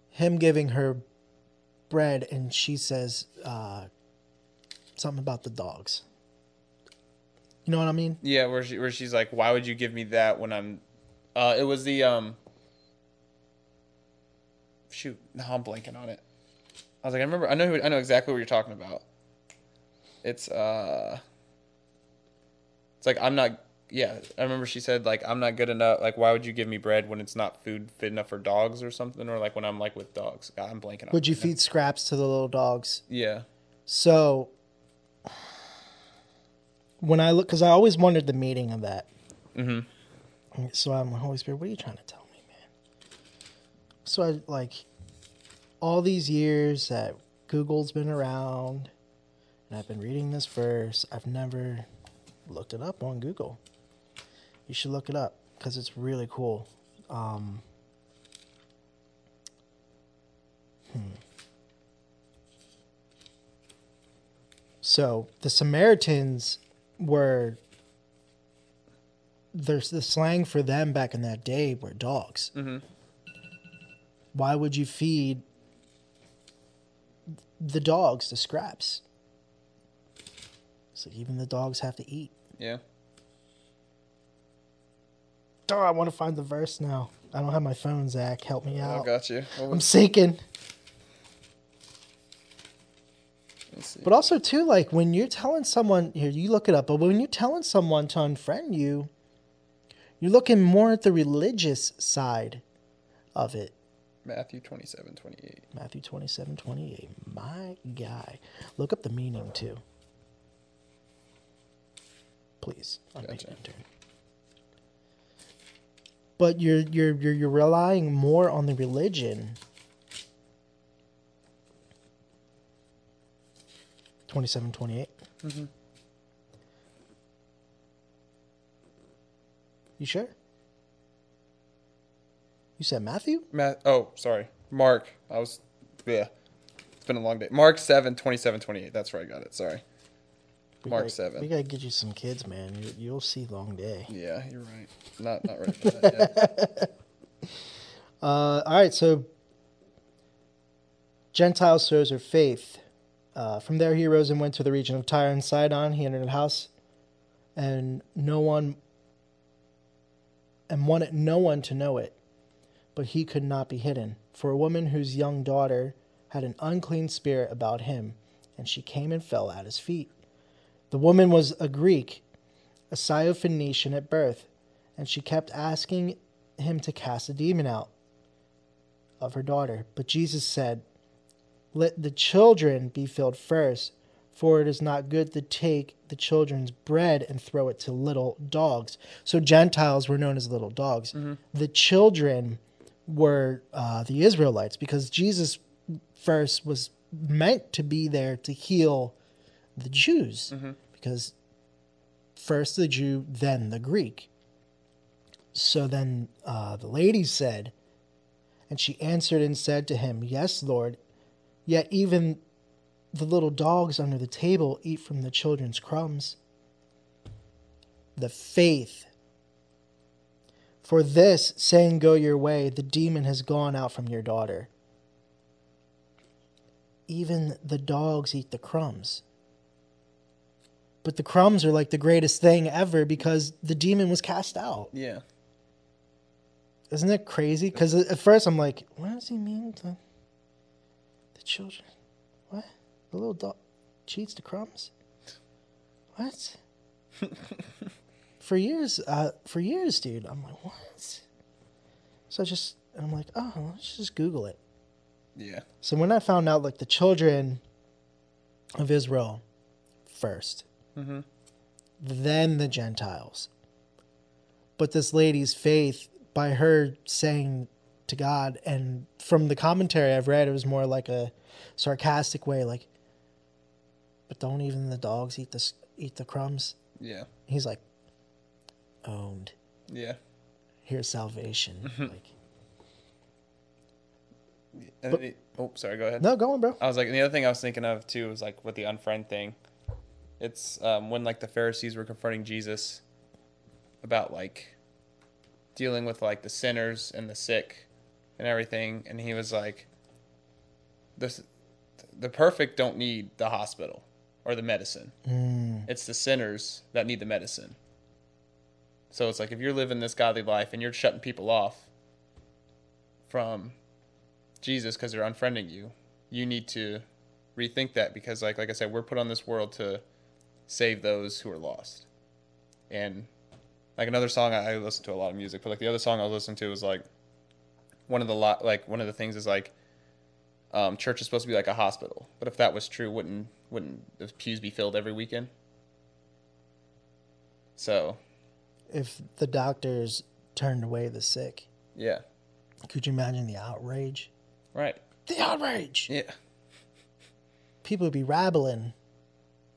Speaker 2: him giving her bread, and she says uh, something about the dogs. You know what I mean?
Speaker 1: Yeah, where she where she's like, "Why would you give me that when I'm?" Uh, it was the um. Shoot, now I'm blanking on it. I was like, I remember, I know, who, I know exactly what you're talking about. It's uh. It's like I'm not. Yeah, I remember she said like I'm not good enough. Like, why would you give me bread when it's not food fit enough for dogs or something? Or like when I'm like with dogs. God, I'm blanking on.
Speaker 2: Would you
Speaker 1: now.
Speaker 2: feed scraps to the little dogs?
Speaker 1: Yeah.
Speaker 2: So when I look, because I always wondered the meaning of that.
Speaker 1: Mm-hmm.
Speaker 2: So I'm like, Holy Spirit, what are you trying to tell me, man? So I like all these years that Google's been around, and I've been reading this verse. I've never looked it up on Google. You should look it up because it's really cool. Um, So the Samaritans were there's the slang for them back in that day were dogs.
Speaker 1: Mhm.
Speaker 2: Why would you feed the dogs the scraps? So even the dogs have to eat.
Speaker 1: Yeah.
Speaker 2: Oh, I want to find the verse now. I don't have my phone, Zach. Help me
Speaker 1: oh,
Speaker 2: out.
Speaker 1: I got you. What
Speaker 2: I'm
Speaker 1: was-
Speaker 2: sinking. But also too, like when you're telling someone here, you look it up. But when you're telling someone to unfriend you, you're looking more at the religious side of it.
Speaker 1: Matthew 27, 28.
Speaker 2: Matthew 27, 28. My guy. Look up the meaning too. Please.
Speaker 1: Gotcha.
Speaker 2: turn. But you're you're you're you're relying more on the religion. Twenty-seven, twenty-eight.
Speaker 1: Mhm.
Speaker 2: You sure? You said Matthew?
Speaker 1: Matt, oh, sorry. Mark. I was, yeah. It's been a long day. Mark 7, 27, 28. That's where I got it. Sorry.
Speaker 2: We
Speaker 1: Mark
Speaker 2: gotta-
Speaker 1: 7.
Speaker 2: We gotta get you some kids, man. You, you'll see long day.
Speaker 1: Yeah, you're right. Not not ready for that yet.
Speaker 2: Uh, all right, so Gentile shows her faith. Uh, from there, he rose and went to the region of Tyre and Sidon. He entered a house, and no one and wanted no one to know it, but he could not be hidden. For a woman whose young daughter had an unclean spirit about him, and she came and fell at his feet. The woman was a Greek, a Syrophoenician at birth, and she kept asking him to cast a demon out of her daughter. But Jesus said, Let the children be filled first, for it is not good to take the children's bread and throw it to little dogs. So Gentiles were known as little dogs. The children were uh, the Israelites because Jesus first was meant to be there to heal the Jews because first the Jew, then the Greek. So then uh, the lady said, and she answered and said to him, Yes, Lord, yet even the little dogs under the table eat from the children's crumbs. The faith. For this, saying, Go your way, the demon has gone out from your daughter. Even the dogs eat the crumbs. But the crumbs are like the greatest thing ever because the demon was cast out.
Speaker 1: Yeah.
Speaker 2: Isn't that crazy? Because at first I'm like, what does he mean? The, the children? What? The little dog cheats the crumbs? What? for years, uh, for years, dude. I'm like, what? So I just, and I'm like, oh, let's just Google it.
Speaker 1: Yeah.
Speaker 2: So when I found out, like, the children of Israel first,
Speaker 1: Mm-hmm.
Speaker 2: then the Gentiles. But this lady's faith, by her saying to God, and from the commentary I've read, it was more like a sarcastic way, like, "But don't even the dogs eat the eat the crumbs?"
Speaker 1: Yeah.
Speaker 2: He's like, "Owned.
Speaker 1: Yeah.
Speaker 2: Here's salvation." like,
Speaker 1: And
Speaker 2: But-
Speaker 1: it- oh, sorry. Go ahead.
Speaker 2: no, go on, bro.
Speaker 1: I was like, and the other thing I was thinking of too was like with the unfriend thing. It's um, when like the Pharisees were confronting Jesus about like dealing with like the sinners and the sick and everything, and he was like, "This, the perfect don't need the hospital or the medicine.
Speaker 2: Mm,
Speaker 1: It's the sinners that need the medicine." So it's like if you're living this godly life and you're shutting people off from Jesus because they're unfriending you, you need to rethink that because like like I said, we're put on this world to save those who are lost. And like another song I, I listen to a lot of music, but like the other song I was listening to was like one of the lot like one of the things is like um, church is supposed to be like a hospital, but if that was true, wouldn't wouldn't the pews be filled every weekend? So
Speaker 2: if the doctors turned away the sick,
Speaker 1: yeah,
Speaker 2: could you imagine the outrage?
Speaker 1: right,
Speaker 2: The outrage!
Speaker 1: yeah,
Speaker 2: People would be rabbling.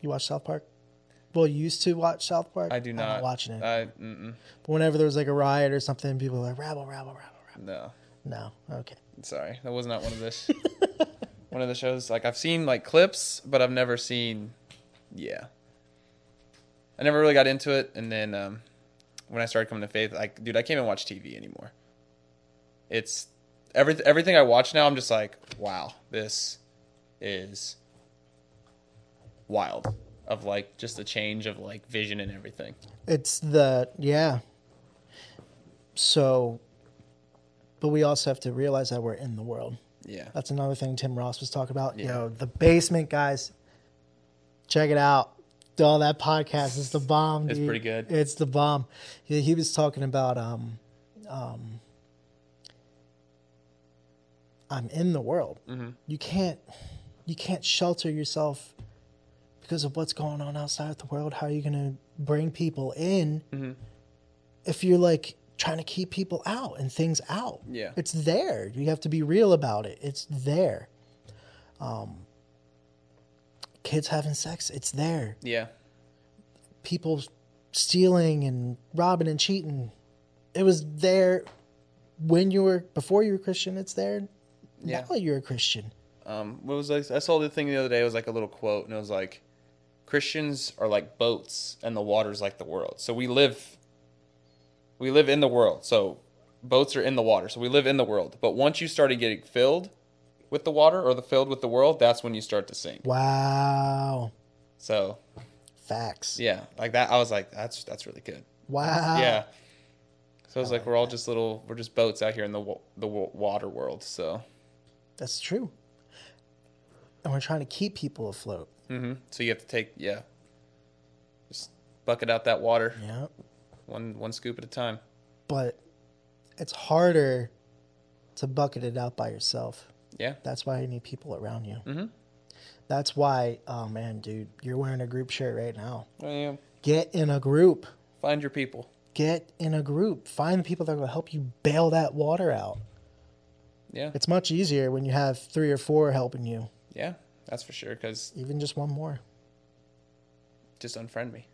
Speaker 2: You watch South Park? Well, you used to watch South Park.
Speaker 1: I do
Speaker 2: I'm
Speaker 1: not
Speaker 2: watching it.
Speaker 1: I mm-mm,
Speaker 2: But whenever there was like a riot or something, people were like rabble, rabble, rabble, rabble. no. No, okay.
Speaker 1: Sorry, that was not one of this. one of the shows. Like I've seen like clips, but I've never seen. Yeah. I never really got into it, and then um, when I started coming to faith, like, dude, I can't even watch TV anymore. It's every everything I watch now. I'm just like, wow, this is wild. Of like just the change of like vision and everything.
Speaker 2: It's the yeah. So, but we also have to realize that we're in the world.
Speaker 1: Yeah.
Speaker 2: That's another thing Tim Ross was talking about.
Speaker 1: Yeah.
Speaker 2: Yo, the basement guys. Check it out. All that podcast is the bomb.
Speaker 1: It's pretty good.
Speaker 2: It's the bomb. He, he was talking about um, um, I'm in the world.
Speaker 1: Mhm.
Speaker 2: You can't, you can't shelter yourself because of what's going on outside the world. How are you gonna bring people in
Speaker 1: Mhm.
Speaker 2: if you're like trying to keep people out and things out?
Speaker 1: Yeah.
Speaker 2: It's there. You have to be real about it. It's there. Um, kids having sex, it's there.
Speaker 1: Yeah.
Speaker 2: People stealing and robbing and cheating, it was there when you were before you were Christian. It's there
Speaker 1: Yeah.
Speaker 2: now you're a Christian.
Speaker 1: um what was I, I saw the thing the other day it was like a little quote and it was like christians are like boats and the water's like the world. So we live we live in the world. So boats are in the water. So we live in the world. But once you started getting filled with the water or the filled with the world that's when you start to sink.
Speaker 2: Wow,
Speaker 1: so
Speaker 2: facts.
Speaker 1: yeah like that i was like that's that's really good.
Speaker 2: Wow.
Speaker 1: yeah. So it's like we're all just little we're just boats out here in the the water world. So
Speaker 2: That's true. and we're trying to keep people afloat.
Speaker 1: Hmm So you have to take yeah, just bucket out that water
Speaker 2: Yeah.
Speaker 1: one one scoop at a time.
Speaker 2: But it's harder to bucket it out by yourself.
Speaker 1: Yeah.
Speaker 2: That's why you need people around you.
Speaker 1: Mhm.
Speaker 2: That's why, oh man, dude, you're wearing a group shirt right now.
Speaker 1: I am.
Speaker 2: Get in a group.
Speaker 1: Find your people.
Speaker 2: Get in a group. Find the people that will help you bail that water out.
Speaker 1: Yeah.
Speaker 2: It's much easier when you have three or four helping you,
Speaker 1: Yeah. That's for sure. Because
Speaker 2: even just one more.
Speaker 1: just unfriend me.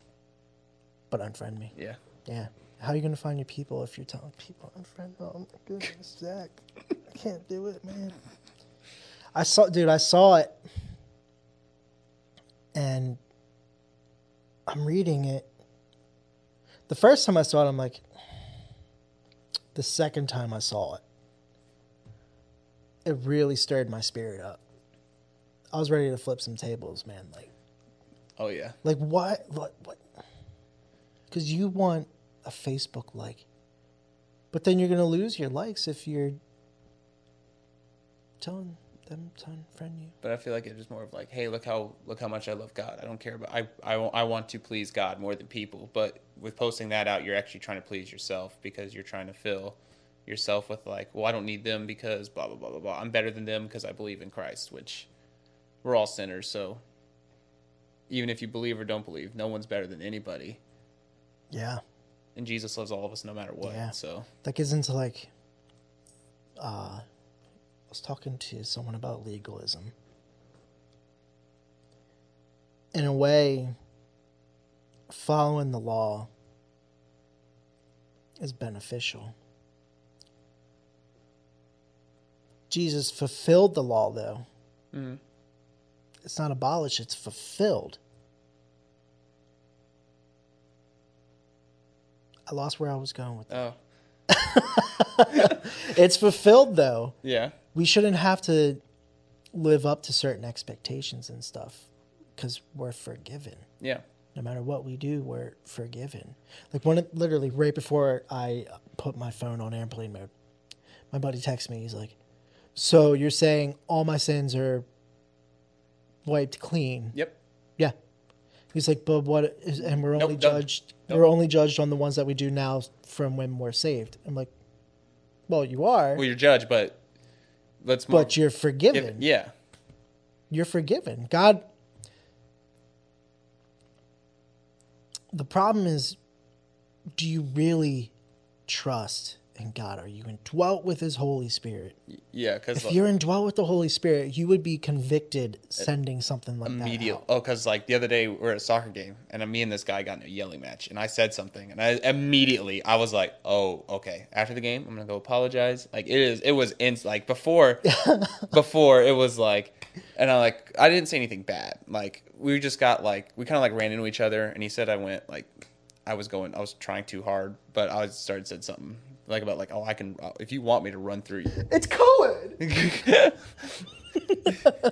Speaker 2: But unfriend me.
Speaker 1: Yeah.
Speaker 2: Yeah. How are you gonna find your people if you're telling people unfriend? Oh my goodness, Zach, I can't do it, man. I saw, dude. I saw it, and I'm reading it. The first time I saw it, I'm like. The second time I saw it, it really stirred my spirit up. I was ready to flip some tables, man. Like,
Speaker 1: Oh yeah.
Speaker 2: like what? What? What? Because you want a Facebook like, but then you're gonna lose your likes if you're telling them to unfriend you.
Speaker 1: But I feel like it is just more of like, hey, look how look how much I love God. I don't care about I I, I want to please God more than people. But with posting that out, you're actually trying to please yourself because you're trying to fill yourself with like, well, I don't need them because blah blah blah blah blah. I'm better than them because I believe in Christ, which we're all sinners. So even if you believe or don't believe, no one's better than anybody.
Speaker 2: Yeah,
Speaker 1: And Jesus loves all of us no matter what.
Speaker 2: Yeah.
Speaker 1: So
Speaker 2: that gets into like. Uh, I was talking to someone about legalism. In a way, following the law is beneficial. Jesus fulfilled the law, though.
Speaker 1: Mhm.
Speaker 2: It's not abolished, it's fulfilled. I lost where I was going with
Speaker 1: oh
Speaker 2: that. it's fulfilled, though.
Speaker 1: yeah.
Speaker 2: We shouldn't have to live up to certain expectations and stuff because we're forgiven.
Speaker 1: Yeah.
Speaker 2: No matter what we do, we're forgiven. Like when it, literally right before I put my phone on airplane mode, my buddy texts me. He's like, "So you're saying all my sins are wiped clean?"
Speaker 1: Yep.
Speaker 2: Yeah. He's like, "But what is?" And we're only
Speaker 1: Nope,
Speaker 2: judged.
Speaker 1: nope.
Speaker 2: We're only judged on the ones that we do now from when we're saved. I'm like, "Well, you are,
Speaker 1: Well, you're judged, but let's more
Speaker 2: but you're forgiven.
Speaker 1: give- yeah.
Speaker 2: You're forgiven. God." The problem is, do you really trust in God? Are you indwelt with His Holy Spirit?
Speaker 1: Yeah, because
Speaker 2: If you're indwelt with the Holy Spirit, you would be convicted sending something like
Speaker 1: immediate.
Speaker 2: that. out.
Speaker 1: Oh, because like the other day we are at a soccer game, and uh, me and this guy got in a yelling match, and I said something, and I immediately I was like, "Oh, okay." After the game, I'm gonna go apologize. Like it is, it was in like before, before it was like, and I like I didn't say anything bad. Like we just got like we kind of like ran into each other, and he said I went like I was going, I was trying too hard, but I started said something like about like, "Oh, I can if you want me to run through you."
Speaker 2: It's Cohen.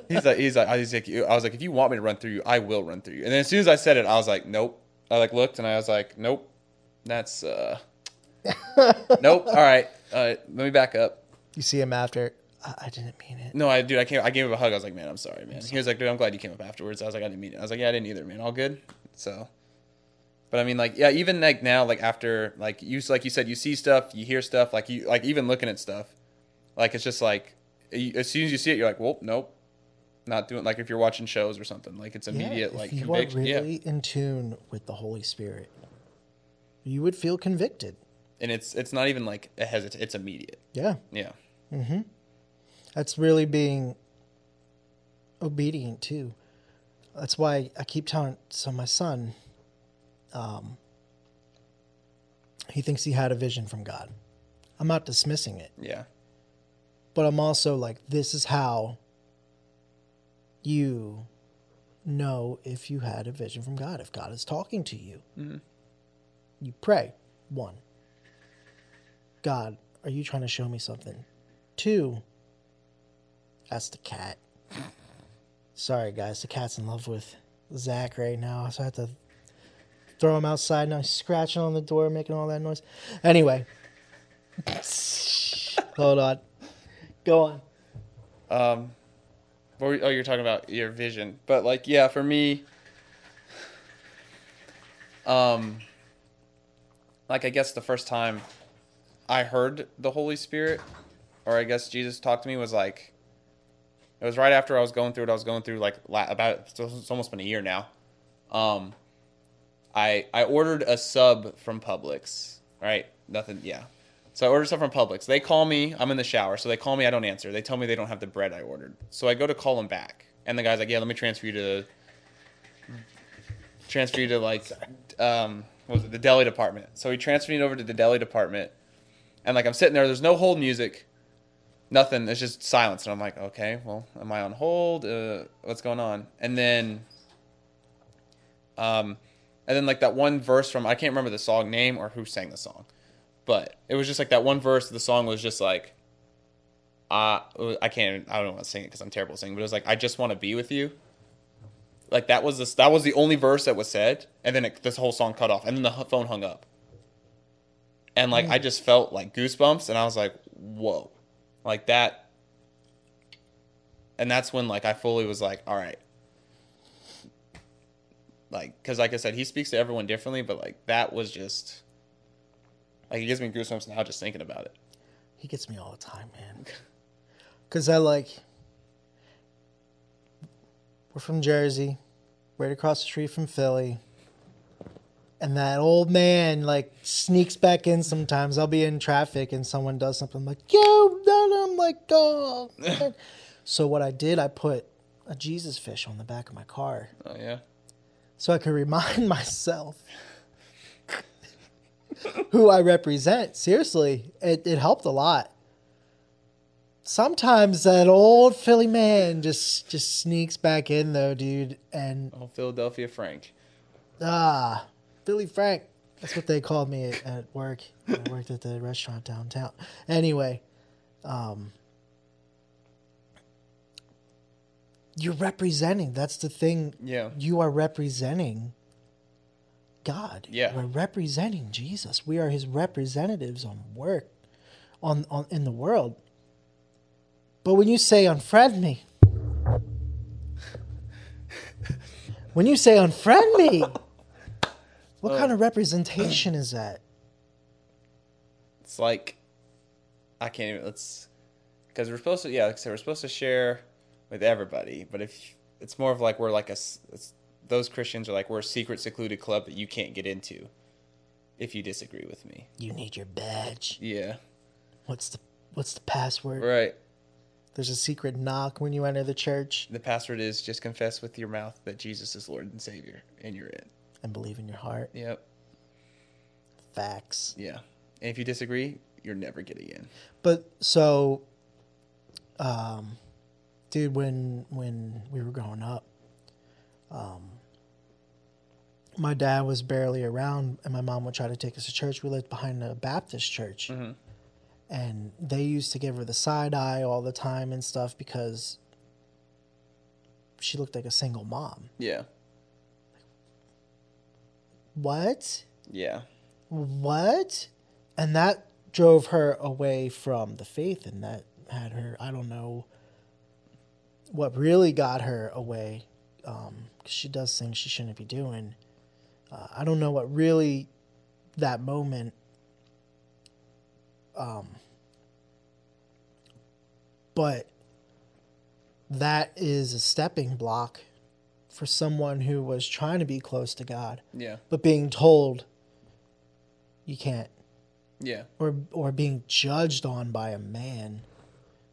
Speaker 1: he's like, he's like, I was like, I was like, if you want me to run through you, I will run through you. And then as soon as I said it, I was like, nope. I like looked and I was like, nope, that's uh, nope. All right, uh, let me back up.
Speaker 2: You see him after. I, I didn't mean it.
Speaker 1: No, I dude, I came, I gave him a hug. I was like, man, I'm sorry, man. He was like, dude, I'm glad you came up afterwards. I was like, I didn't mean it. I was like, yeah, I didn't either, man. All good. So, but I mean, like, yeah, even like now, like after, like you, like you said, you see stuff, you hear stuff, like you, like even looking at stuff, like it's just like, as soon as you see it, you're like, well, nope, not doing. Like if you're watching shows or something, like it's immediate,
Speaker 2: yeah,
Speaker 1: like
Speaker 2: you
Speaker 1: conviction.
Speaker 2: are
Speaker 1: yeah,
Speaker 2: really in tune with the Holy Spirit, you would feel convicted.
Speaker 1: and it's it's not even like a hesitant. It's immediate.
Speaker 2: Yeah,
Speaker 1: Yeah,
Speaker 2: mm-hmm. that's really being obedient too. That's why I keep telling. So my son, um, he thinks he had a vision from God. I'm not dismissing it,
Speaker 1: yeah,
Speaker 2: but I'm also like, this is how you know if you had a vision from God. If God is talking to you,
Speaker 1: Mhm.
Speaker 2: you pray. One, God, are you trying to show me something? Two, that's the cat. Sorry, guys, the cat's in love with Zach right now, so I have to throw him outside. Now he's scratching on the door, making all that noise. Anyway, hold on. Go on.
Speaker 1: Um, were- oh, you're talking about your vision, but like, yeah, for me, um, like I guess the first time I heard the Holy Spirit, or I guess Jesus talked to me, was like, it was right after I was going through what I was going through, like about it's almost been a year now. Um, I I ordered a sub from Publix, right? Nothing, yeah. So I ordered stuff from Publix. They call me. I'm in the shower, so they call me. I don't answer. They tell me they don't have the bread I ordered. So I go to call them back, and the guy's like, "Yeah, let me transfer you to transfer you to like um was it the deli department." So he transferred me over to the deli department, and like I'm sitting there. There's no hold music, nothing. It's just silence, and I'm like, "Okay, well, am I on hold? Uh, what's going on?" And then, um, and then like that one verse from I can't remember the song name or who sang the song but it was just like that one verse the song was just like uh, I can't I don't want to sing it because I'm terrible at singing but it was like I just want to be with you. Like that was this that was the only verse that was said and then it, this whole song cut off and then the phone hung up. And like I just felt like goosebumps and I was like whoa. Like that and that's when like I fully was like all right like because like I said he speaks to everyone differently but like that was just like it gives me goosebumps now just thinking about it.
Speaker 2: He gets me all the time, man. Cause I like we're from Jersey, right across the street from Philly. And that old man like sneaks back in sometimes. I'll be in traffic and someone does something I'm like, yo, no, I'm like, oh. so what I did, I put a Jesus fish on the back of my car
Speaker 1: Oh yeah.
Speaker 2: So I could remind myself who I represent. Seriously, it, it helped a lot. Sometimes that old Philly man just just sneaks back in though, dude, and
Speaker 1: Oh Philadelphia Frank.
Speaker 2: ah, Philly Frank. That's what they called me at, at work. I worked at the restaurant downtown. Anyway, um, you're representing. That's the thing
Speaker 1: Yeah.
Speaker 2: you are representing God.
Speaker 1: Yeah.
Speaker 2: We're representing Jesus. We are his representatives on work on, on in the world. But when you say unfriend me, when you say unfriend me, what
Speaker 1: Oh.
Speaker 2: kind of representation is that?
Speaker 1: It's like I can't even let's because we're supposed to yeah, like I said, we're supposed to share with everybody, but if it's more of like we're like a those Christians are like we're a secret secluded club that you can't get into if you disagree with me.
Speaker 2: You need your badge.
Speaker 1: Yeah.
Speaker 2: What's the what's the password?
Speaker 1: Right.
Speaker 2: There's a secret knock when you enter the church
Speaker 1: The password is just confess with your mouth that Jesus is Lord and Savior and you're in.
Speaker 2: and believe in your heart.
Speaker 1: Yep.
Speaker 2: Facts.
Speaker 1: Yeah. And if you disagree, you're never getting in.
Speaker 2: But so, um, dude, when when we were growing up, um, my dad was barely around, and my mom would try to take us to church. We lived behind a Baptist church,
Speaker 1: Mhm.
Speaker 2: and they used to give her the side eye all the time and stuff because she looked like a single mom.
Speaker 1: Yeah.
Speaker 2: What?
Speaker 1: Yeah.
Speaker 2: what and that drove her away from the faith and that had her i don't know what really got her away um 'cause she does things she shouldn't be doing uh, i don't know what really that moment um but that is a stepping block for someone who was trying to be close to god
Speaker 1: Yeah.
Speaker 2: but being told you can't
Speaker 1: Yeah.
Speaker 2: or or being judged on by a man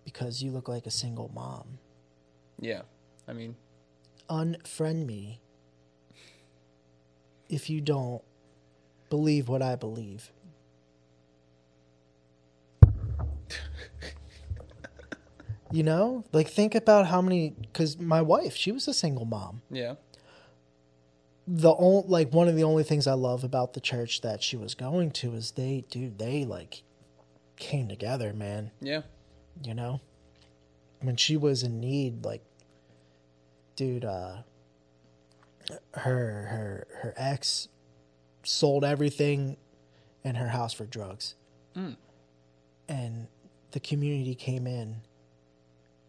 Speaker 2: because you look like a single mom
Speaker 1: Yeah. I mean,
Speaker 2: unfriend me if you don't believe what i believe you know like think about how many because my wife she was a single mom
Speaker 1: yeah.
Speaker 2: the only like one of the only things I love about the church that she was going to is they dude they like came together, man.
Speaker 1: Yeah.
Speaker 2: You know, when she was in need, like, dude, uh, her her her ex sold everything in her house for drugs,
Speaker 1: Mm.
Speaker 2: and the community came in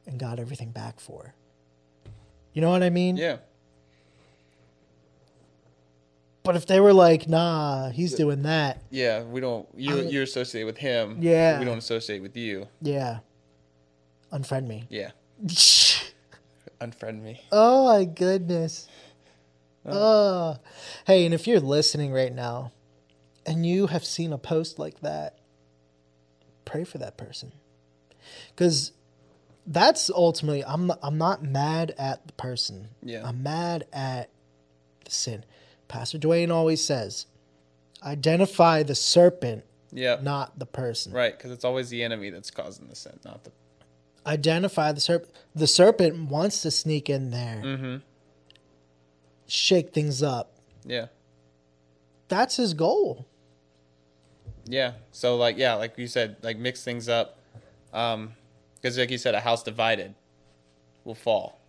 Speaker 2: and got everything back for her. You know what I mean?
Speaker 1: Yeah.
Speaker 2: But if they were like, nah, he's doing that.
Speaker 1: Yeah. We don't. You
Speaker 2: I-
Speaker 1: you're associated with him.
Speaker 2: Yeah.
Speaker 1: We don't associate with you.
Speaker 2: Yeah. Unfriend me.
Speaker 1: Yeah. Unfriend me.
Speaker 2: oh my goodness. Oh. Hey, and if you're listening right now and you have seen a post like that, pray for that person. Cuz that's ultimately I'm not, I'm not mad at the person.
Speaker 1: Yeah.
Speaker 2: I'm mad at the sin. Pastor Dwayne always says, identify the serpent,
Speaker 1: Yeah.
Speaker 2: not the person.
Speaker 1: Right. Because it's always the enemy that's causing the sin, not the.
Speaker 2: Identify the serpent. The serpent wants to sneak in there,
Speaker 1: Mm-hmm.
Speaker 2: shake things up.
Speaker 1: Yeah.
Speaker 2: That's his goal.
Speaker 1: Yeah. So like yeah, like you said, like mix things up. Um, because like you said, a house divided will fall.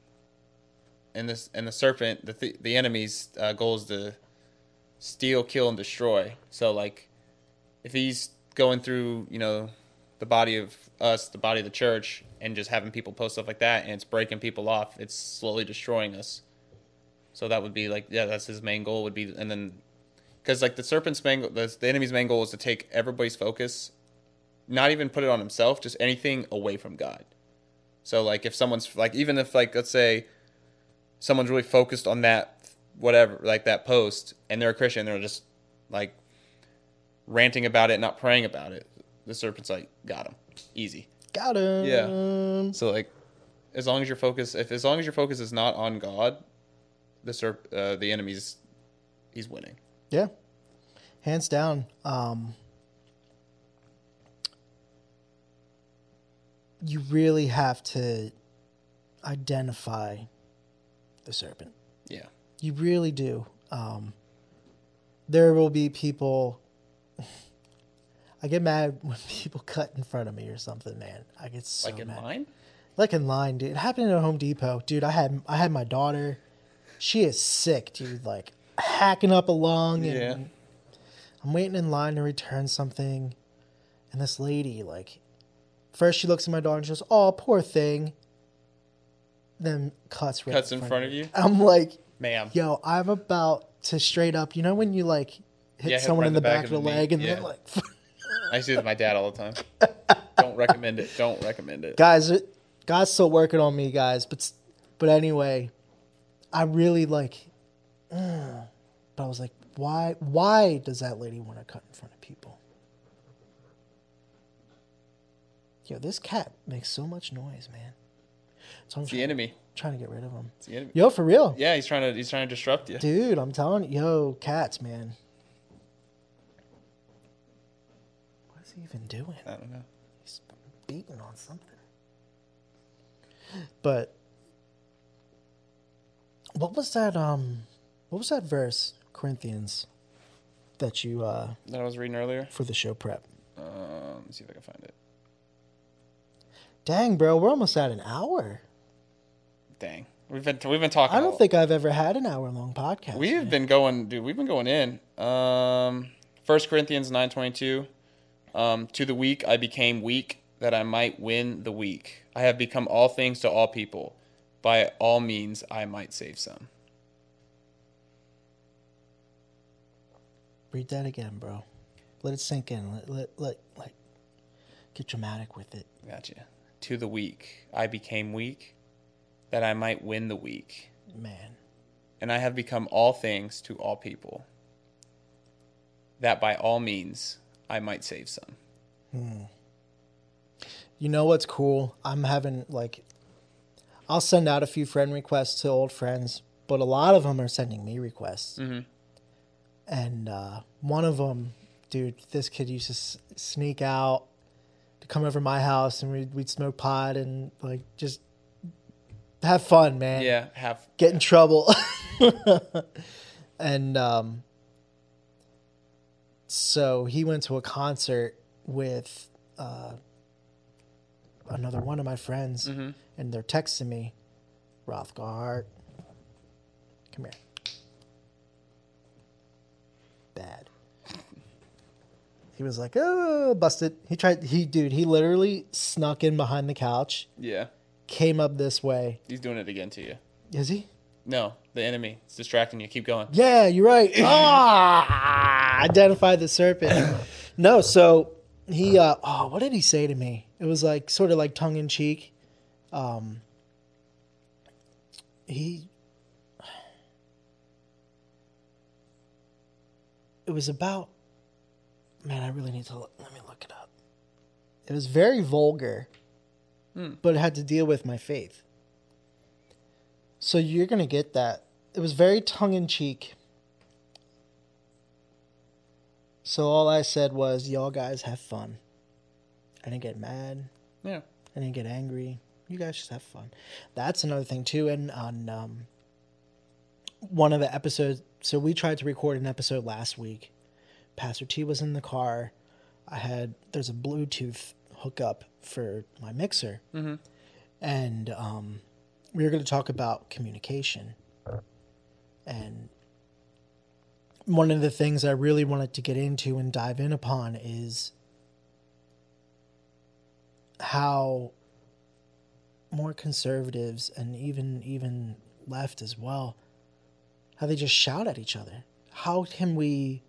Speaker 1: And this and the serpent, the th- the enemy's uh, goal is to steal, kill, and destroy. So like, if he's going through, you know, the body of us, the body of the church, and just having people post stuff like that, and it's breaking people off, it's slowly destroying us. So that would be like, yeah, that's his main goal would be, and then because like the serpent's main, the, the enemy's main goal is to take everybody's focus, not even put it on himself, just anything away from God. So like if someone's like even if like let's say someone's really focused on that whatever like that post and they're a Christian, they're just like ranting about it, not praying about it. The serpent's like got him, easy.
Speaker 2: Got him.
Speaker 1: Yeah. So like, as long as your focus, if as long as your focus is not on God, the serp, uh, the enemy's, he's winning.
Speaker 2: Yeah. Hands down. Um, you really have to identify the serpent.
Speaker 1: Yeah.
Speaker 2: You really do. Um, there will be people. I get mad when people cut in front of me or something, man. I get so
Speaker 1: like in
Speaker 2: mad.
Speaker 1: line.
Speaker 2: Like in line, dude. It happened at Home Depot, dude. I had I had my daughter. She is sick, dude. Like hacking up along, and
Speaker 1: Yeah.
Speaker 2: I'm waiting in line to return something, and this lady, like, first she looks at my daughter and she goes, "Oh, poor thing." Then cuts right
Speaker 1: Cuts in front of you,
Speaker 2: I'm like,
Speaker 1: ma'am.
Speaker 2: yo, I'm about to straight up. You know when you like hit
Speaker 1: Yeah,
Speaker 2: someone
Speaker 1: right
Speaker 2: in the back, of the
Speaker 1: knee.
Speaker 2: leg, and
Speaker 1: Yeah.
Speaker 2: then like,
Speaker 1: I see it with my dad all the time. Don't recommend it. Don't recommend it.
Speaker 2: guys, it, God's still working on me, guys. But but anyway, I really like. mm, but I was like, why? Why does that lady want to cut in front of people? Yo, this cat makes so much noise, man. So I'm
Speaker 1: It's the enemy.
Speaker 2: trying to get rid of him.
Speaker 1: It's the enemy.
Speaker 2: Yo, for real,
Speaker 1: Yeah, he's trying to he's trying to disrupt you.
Speaker 2: dude. I'm telling you, yo, cats, man. He even doing?
Speaker 1: I don't know.
Speaker 2: He's beating on something. But what was that um what was that verse, Corinthians, that you uh
Speaker 1: That I was reading earlier.
Speaker 2: for the show prep?
Speaker 1: Um, let me see if I can find it.
Speaker 2: Dang, bro, we're almost at an hour.
Speaker 1: Dang, we've been we've been talking.
Speaker 2: I don't think I've ever had an hour long podcast.
Speaker 1: We've
Speaker 2: man.
Speaker 1: been going, dude. We've been going in. Um, First Corinthians nine twenty two. Um, to the weak I became weak, that I might win the weak. I have become all things to all people. By all means, I might save some.
Speaker 2: read that again, bro. Let it sink in. Let let let like get dramatic with it.
Speaker 1: Gotcha. To the weak I became weak, that I might win the weak.
Speaker 2: Man.
Speaker 1: And I have become all things to all people, that by all means I might save some.
Speaker 2: You know what's cool? I'm having like, I'll send out a few friend requests to old friends, but a lot of them are sending me requests.
Speaker 1: Mm-hmm.
Speaker 2: And uh, one of them, dude, this kid used to s- sneak out to come over my house and we'd, we'd smoke pot and like just have fun, man.
Speaker 1: Yeah, have
Speaker 2: Get in trouble. and um, so he went to a concert with uh, another one of my friends
Speaker 1: hmm
Speaker 2: and they're texting me, Rothgard, come here. Bad. He was like, oh, busted. He tried, he, dude, he literally snuck in behind the couch,
Speaker 1: Yeah,
Speaker 2: came up this way.
Speaker 1: he's doing it again to you.
Speaker 2: Is he?
Speaker 1: No, the enemy. It's distracting you. Keep going.
Speaker 2: Yeah, you're right. ah, identify the serpent. no, so he. Uh, oh, what did he say to me? It was like sort of like tongue in cheek. Um, he. It was about. Man, I really need to look, let me look it up. It was very vulgar,
Speaker 1: Hmm.
Speaker 2: but it had to deal with my faith. So you're gonna get that. It was very tongue in cheek. So all I said was, "Y'all guys have fun." I didn't get mad.
Speaker 1: Yeah.
Speaker 2: I didn't get angry. You guys just have fun. That's another thing too. And on um, one of the episodes, so we tried to record an episode last week. Pastor T was in the car. I had there's a Bluetooth hookup for my mixer,
Speaker 1: Mm-hmm.
Speaker 2: and um, we were going to talk about communication. And one of the things I really wanted to get into and dive in upon is how more conservatives and even even left as well how they just shout at each other. How can we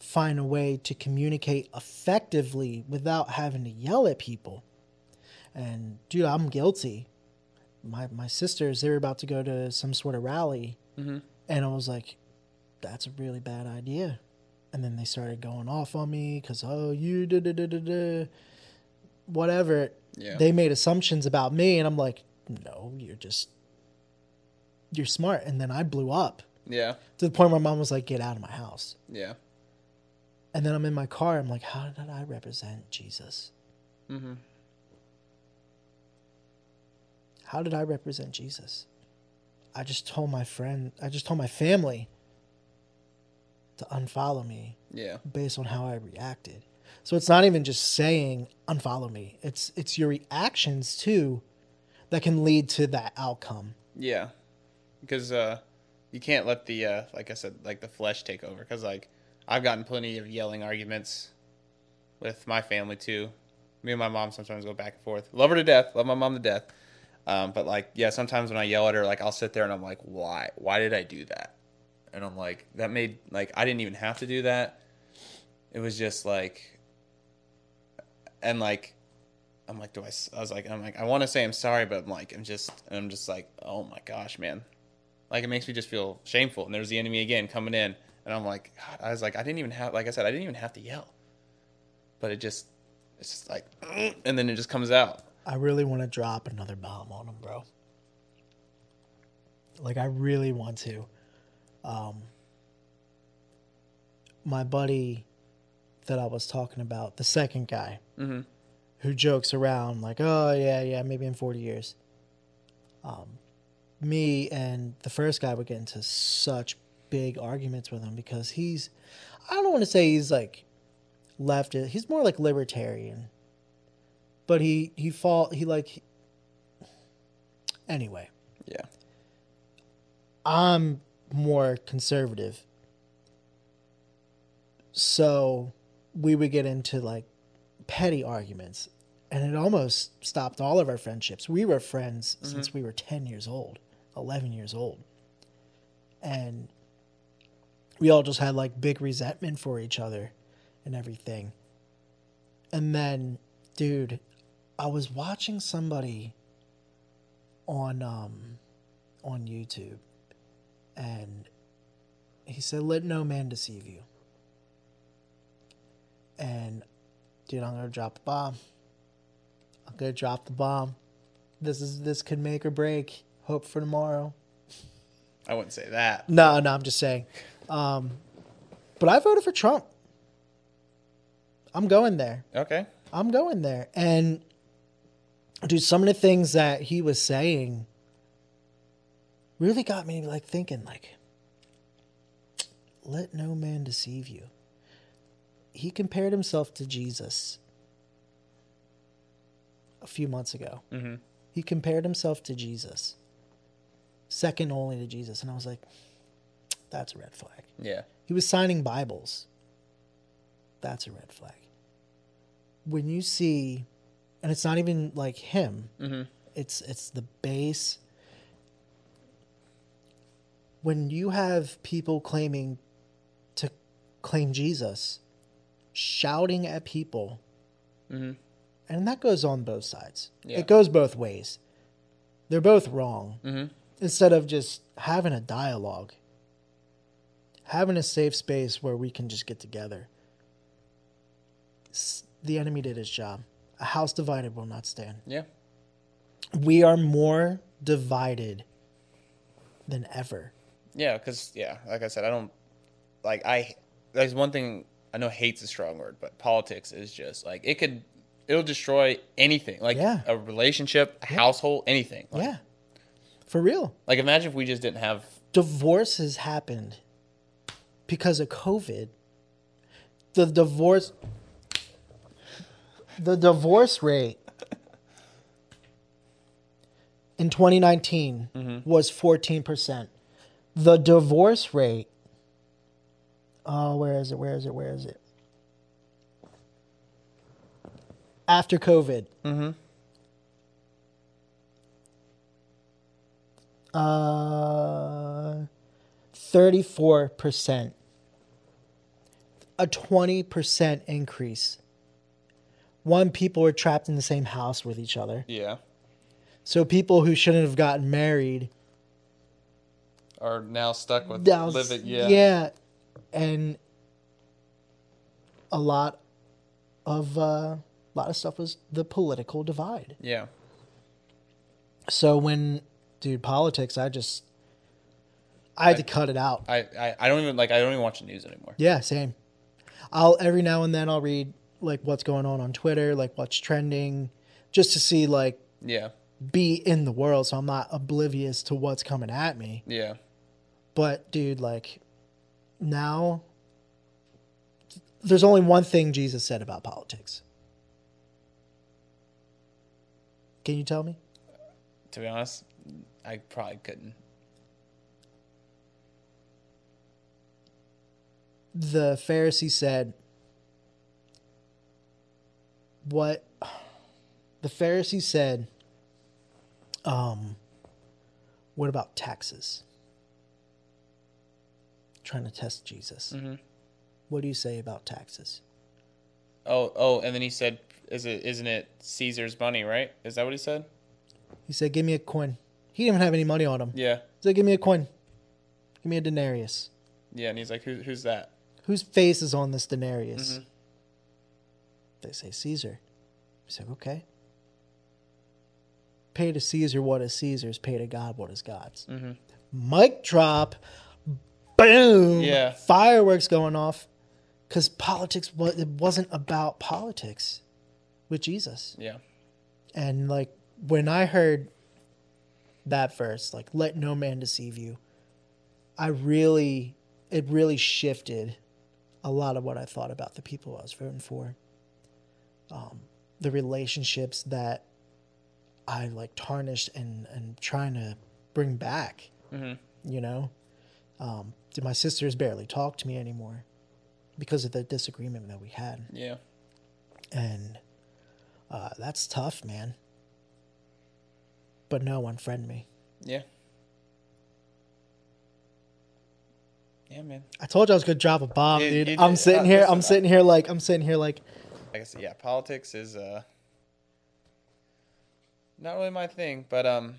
Speaker 2: find a way to communicate effectively without having to yell at people? And dude i'm guilty my my sisters they were about to go to some sort of rally
Speaker 1: Mhm.
Speaker 2: and i was like that's a really bad idea and then they started going off on me because oh you da da da da da whatever
Speaker 1: Yeah.
Speaker 2: they made assumptions about me and i'm like no you're just you're smart and then i blew up
Speaker 1: yeah.
Speaker 2: to the point where mom was like get out of my house
Speaker 1: Yeah.
Speaker 2: and then i'm in my car i'm like how did i represent jesus
Speaker 1: Mhm.
Speaker 2: How did i represent jesus i just told my friend i just told my family to unfollow me
Speaker 1: Yeah.
Speaker 2: based on how i reacted so it's not even just saying unfollow me it's it's your reactions too that can lead to that outcome
Speaker 1: Yeah. Because uh, you can't let the uh, like I said, like the flesh take over. Because like I've gotten plenty of yelling arguments with my family too. Me and my mom sometimes go back and forth. Love her to death. Love my mom to death. Um, but like, yeah, sometimes when I yell at her, like I'll sit there and I'm like, why? Why did I do that? And I'm like, that made like I didn't even have to do that. It was just like, and like, I'm like, do I? I was like, I'm like, I want to say I'm sorry, but I'm like, I'm just, I'm just like, oh my gosh, man, like it makes me just feel shameful. And there's the enemy again coming in, and I'm like, God, I was like, I didn't even have, like I said, I didn't even have to yell, but it just, it's just like, and then it just comes out.
Speaker 2: I really want to drop another bomb on him, bro. Like I really want to. Um my buddy that I was talking about, the second guy
Speaker 1: Mm-hmm.
Speaker 2: who jokes around like, "Oh yeah, yeah, maybe in 40 years." Um me and the first guy would get into such big arguments with him because he's I don't want to say he's like leftist. He's more like libertarian but he he fall he like anyway.
Speaker 1: Yeah.
Speaker 2: i'm more conservative. So we would get into like petty arguments and it almost stopped all of our friendships. We were friends mm-hmm. since we were 10 years old 11 years old. And we all just had like big resentment for each other and everything. And then dude i was watching somebody on um on youtube and he said let no man deceive you. And dude i'm gonna drop the bomb. I'm gonna drop the bomb. This is this could make or break. Hope for tomorrow.
Speaker 1: I wouldn't say that.
Speaker 2: no no i'm just saying. Um but i voted for trump. I'm going there.
Speaker 1: Okay.
Speaker 2: I'm going there. And dude, some of the things that he was saying really got me like thinking like let no man deceive you. He compared himself to Jesus a few months ago.
Speaker 1: Mm-hmm.
Speaker 2: He compared himself to Jesus. Second only to Jesus and I was like that's a red flag.
Speaker 1: Yeah.
Speaker 2: He was signing Bibles. That's a red flag. When you see, and it's not even like him.
Speaker 1: Mm-hmm.
Speaker 2: It's it's the base. when you have people claiming to claim Jesus, shouting at people,
Speaker 1: Mhm.
Speaker 2: and that goes on both sides.
Speaker 1: Yeah.
Speaker 2: It goes both ways. They're both wrong.
Speaker 1: Mhm.
Speaker 2: Instead of just having a dialogue, having a safe space where we can just get together. The enemy did his job. A house divided will not stand.
Speaker 1: Yeah.
Speaker 2: We are more divided than ever.
Speaker 1: Yeah, because yeah, like I said, I don't like I. There's one thing I know. Hate's a strong word, but politics is just like it could. It'll destroy anything, like
Speaker 2: Yeah.
Speaker 1: a relationship, a household, anything. Like,
Speaker 2: yeah. For real.
Speaker 1: Like imagine if we just didn't have.
Speaker 2: Divorces happened because of COVID. The divorce the divorce rate in 2019 was 14%. The divorce rate Oh, where is it? Where is it? Where is it? After COVID.
Speaker 1: Mm-hmm.
Speaker 2: Uh, 34%. A 20% increase. One, people were trapped in the same house with each other.
Speaker 1: Yeah.
Speaker 2: So people who shouldn't have gotten married
Speaker 1: Are now stuck with
Speaker 2: now,
Speaker 1: living. Yeah.
Speaker 2: yeah, and a lot of uh, a lot of stuff was the political divide.
Speaker 1: Yeah.
Speaker 2: So when, dude, politics, I just I had to cut it out.
Speaker 1: I, I I don't even like I don't even watch the news anymore.
Speaker 2: Yeah, same. I'll every now and then I'll read like what's going on on Twitter, like what's trending, just to see like
Speaker 1: Yeah.
Speaker 2: be in the world, so I'm not oblivious to what's coming at me.
Speaker 1: Yeah.
Speaker 2: But dude, like now there's only one thing Jesus said about politics. Can you tell me?
Speaker 1: To be honest, I probably couldn't.
Speaker 2: The Pharisee said, What the Pharisees said, um, what about taxes? Trying to test Jesus.
Speaker 1: Mhm.
Speaker 2: What do you say about taxes?
Speaker 1: Oh, oh, and then he said, "Is it? Isn't it Caesar's money? Right? Is that what he said?"
Speaker 2: He said, Give me a coin. He didn't even have any money on him.
Speaker 1: Yeah.
Speaker 2: He said, Give me a coin. Give me a denarius.
Speaker 1: Yeah, and he's like, "Who, who's that?"
Speaker 2: Whose face is on this denarius?
Speaker 1: Mhm.
Speaker 2: They say Caesar. He said, Okay. Pay to Caesar what is Caesar's, pay to God what is God's.
Speaker 1: Mhm.
Speaker 2: Mic drop. Boom.
Speaker 1: Yeah.
Speaker 2: Fireworks going off. Because politics, it wasn't about politics with Jesus.
Speaker 1: Yeah.
Speaker 2: And like when I heard that verse, like let no man deceive you, I really it really shifted a lot of what I thought about the people I was voting for. Um, the relationships that I like tarnished and and trying to bring back.
Speaker 1: Mhm.
Speaker 2: You know, um, my sisters barely talk to me anymore because of the disagreement that we had
Speaker 1: Yeah.
Speaker 2: and uh, that's tough, man. But no, unfriend me.
Speaker 1: Yeah. Yeah, man.
Speaker 2: I told you I was gonna drop a bomb,
Speaker 1: You-
Speaker 2: dude.
Speaker 1: you
Speaker 2: I'm sitting
Speaker 1: Uh,
Speaker 2: here.
Speaker 1: listen,
Speaker 2: I'm sitting here like I'm sitting here Like
Speaker 1: I guess yeah, politics is uh not really my thing, but um,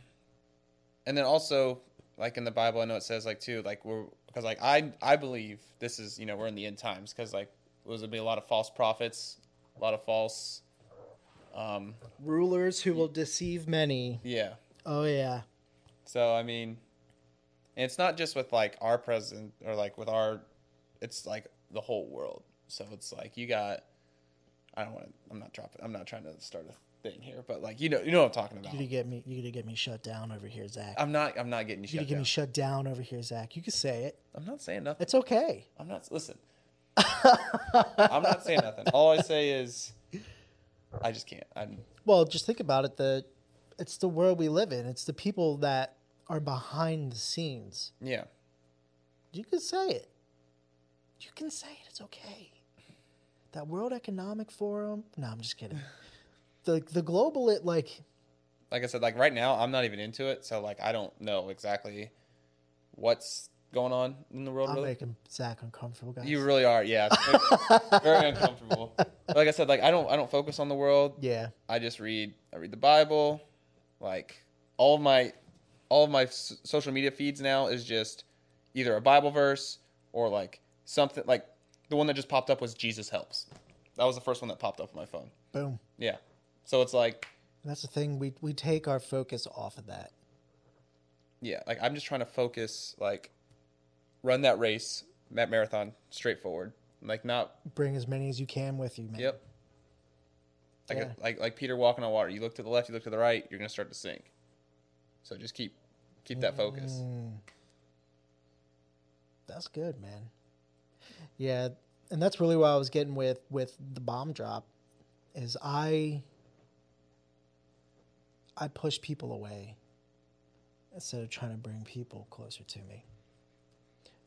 Speaker 1: and then also like in the Bible, I know it says like too, like we're because like I I believe this is you know we're in the end times because like there's gonna be a lot of false prophets, a lot of false, um,
Speaker 2: rulers who will deceive many.
Speaker 1: yeah.
Speaker 2: Oh yeah,
Speaker 1: So I mean, and it's not just with like our president or like with our, it's like the whole world. So it's like you got, I don't want to. I'm not dropping. I'm not trying to start a thing here, but like you know, you know what I'm talking about.
Speaker 2: you could get me. You could get me shut down over here, Zach.
Speaker 1: I'm not. I'm not getting you
Speaker 2: you could get
Speaker 1: down.
Speaker 2: me shut down over here, Zach. You could say it.
Speaker 1: I'm not saying nothing.
Speaker 2: It's okay.
Speaker 1: I'm not. Listen. I'm not saying nothing. All I say is, I just can't. I'm.
Speaker 2: Well, just think about it. The it's the world we live in. It's the people that are behind the scenes.
Speaker 1: Yeah.
Speaker 2: You can say it. You can say it. It's okay. That World Economic Forum. No, I'm just kidding. the the global it like
Speaker 1: Like I said, like right now, I'm not even into it. So like I don't know exactly what's going on in the world.
Speaker 2: I'm
Speaker 1: really.
Speaker 2: making Zach uncomfortable, guys.
Speaker 1: You really are, yeah. Very uncomfortable. Like I said, like I don't I don't focus on the world.
Speaker 2: yeah.
Speaker 1: I just read I read the Bible. Like all of my all of my s- social media feeds now is just either a Bible verse or like something like the one that just popped up was Jesus helps. That was the first one that popped up on my phone.
Speaker 2: Boom.
Speaker 1: Yeah. So it's like
Speaker 2: That's the thing. We we take our focus off of that.
Speaker 1: yeah, like I'm just trying to focus like run that race, that marathon straightforward. Like not
Speaker 2: Bring as many as you can with you, man.
Speaker 1: Yep. Like
Speaker 2: Yeah.
Speaker 1: like like Peter walking on water. You look to the left, you look to the right, you're gonna start to sink. So just keep keep that focus.
Speaker 2: Mm. That's good, man. Yeah, and that's really what I was getting with with the bomb drop is I I push people away instead of trying to bring people closer to me.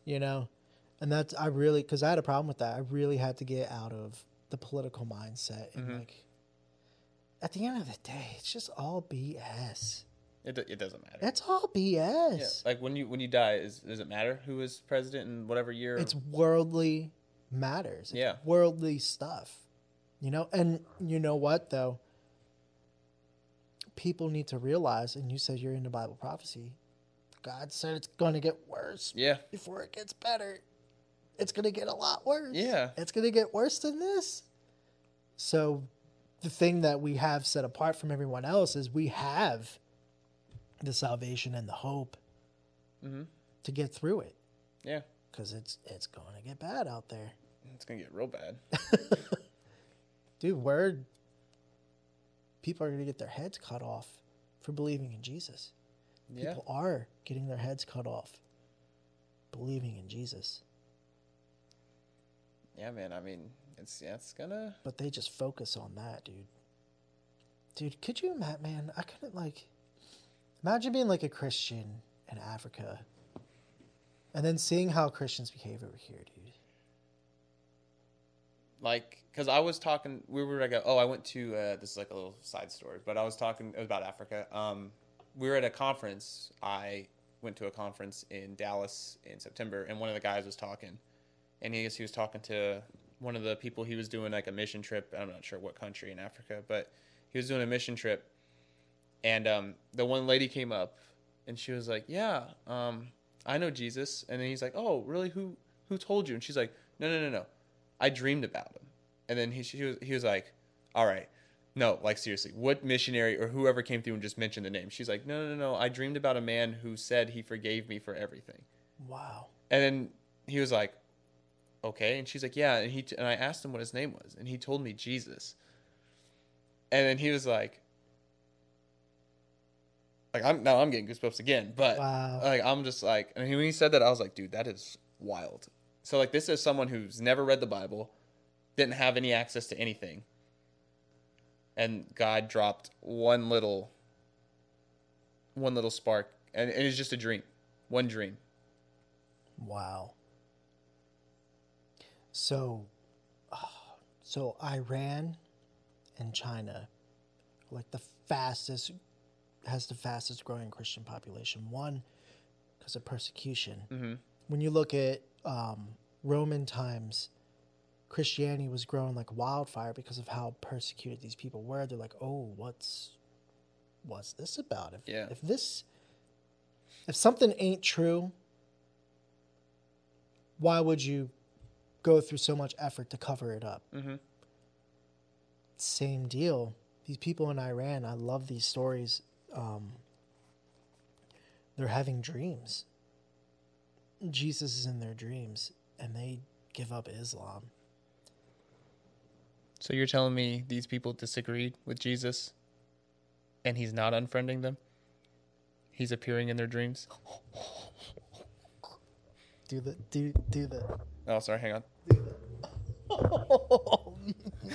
Speaker 2: You know? And that's I really cuz I had a problem with that. I really had to get out of the political mindset and
Speaker 1: Mhm.
Speaker 2: like at the end of the day, it's just all BS.
Speaker 1: It, it doesn't matter.
Speaker 2: It's all
Speaker 1: Yeah.
Speaker 2: BS.
Speaker 1: Like when you when you die, is does it matter who is president in whatever year?
Speaker 2: it's worldly matters. It's
Speaker 1: Yeah.
Speaker 2: worldly stuff. You know, and you know what though? People need to realize, and you said you're into Bible prophecy. God said it's going to get worse
Speaker 1: yeah.
Speaker 2: before it gets better. It's going to get a lot worse.
Speaker 1: Yeah.
Speaker 2: It's going to get worse than this. So, the thing that we have set apart from everyone else is we have the salvation and the hope
Speaker 1: hmm
Speaker 2: to get through it
Speaker 1: Yeah.
Speaker 2: Because it's it's going to get bad out there.
Speaker 1: It's gonna get real bad.
Speaker 2: dude, word. People are going to get their heads cut off for believing in Jesus.
Speaker 1: Yeah.
Speaker 2: People are getting their heads cut off believing in Jesus,
Speaker 1: Yeah, man. I mean, it's yeah, it's gonna.
Speaker 2: but they just focus on that, dude. Dude, could you imagine, man? I couldn't like imagine being like a Christian in Africa and then seeing how Christians behave over here, dude.
Speaker 1: like because I was talking, we were like, oh, I went to uh, this is like a little side story, but I was talking it was about Africa. Um, we were at a conference. I went to a conference in Dallas in September, and one of the guys was talking, and he he was talking to one of the people he was doing like a mission trip. I'm not sure what country in Africa, but he was doing a mission trip, and um, the one lady came up, and she was like, yeah, um, I know Jesus, and then he's like, oh, really? Who who told you? And she's like, no, no, no, no. I dreamed about him. And then he, she was, he was like, all right, no, like seriously, what missionary or whoever came through and just mentioned the name? She's like, no, no, no, no. I dreamed about a man who said he forgave me for everything.
Speaker 2: Wow.
Speaker 1: And then he was like, okay. And she's like, yeah. And he, and I asked him what his name was and he told me Jesus. And then he was like, like I'm now I'm getting goosebumps again, but
Speaker 2: Wow.
Speaker 1: like I'm just like, and when he said that, I was like, dude, that is wild. So like, this is someone who's never read the Bible, didn't have any access to anything, and God dropped one little, one little spark, and, and it's just a dream, one dream.
Speaker 2: Wow. So, ah, so Iran and China, like the fastest, has the fastest growing Christian population. One, because of persecution.
Speaker 1: Mm-hmm.
Speaker 2: When you look at um, Roman times, Christianity was growing like wildfire because of how persecuted these people were. They're like, oh, what's, what's this about? If,
Speaker 1: Yeah.
Speaker 2: if this, if something ain't true, why would you go through so much effort to cover it up?
Speaker 1: Mm-hmm.
Speaker 2: Same deal. These people in Iran, I love these stories. Um, they're having dreams. Jesus is in their dreams, and they give up Islam.
Speaker 1: So you're telling me these people disagreed with Jesus, and he's not unfriending them? He's appearing in their dreams.
Speaker 2: Do the do do the.
Speaker 1: Oh, sorry. Hang on.
Speaker 2: Oh.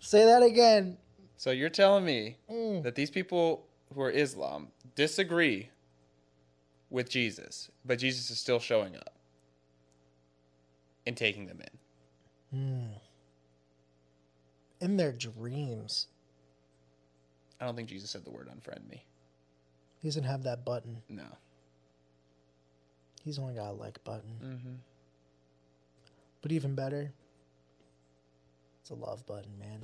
Speaker 2: Say that again.
Speaker 1: So you're telling me
Speaker 2: Mm.
Speaker 1: that these people who are Islam disagree with Jesus, but Jesus is still showing up and taking them in.
Speaker 2: Mm. In their dreams,
Speaker 1: I don't think Jesus said the word unfriend me.
Speaker 2: he doesn't have that button.
Speaker 1: No.
Speaker 2: He's only got a like button.
Speaker 1: Mm-hmm.
Speaker 2: But even better, it's a love button, man.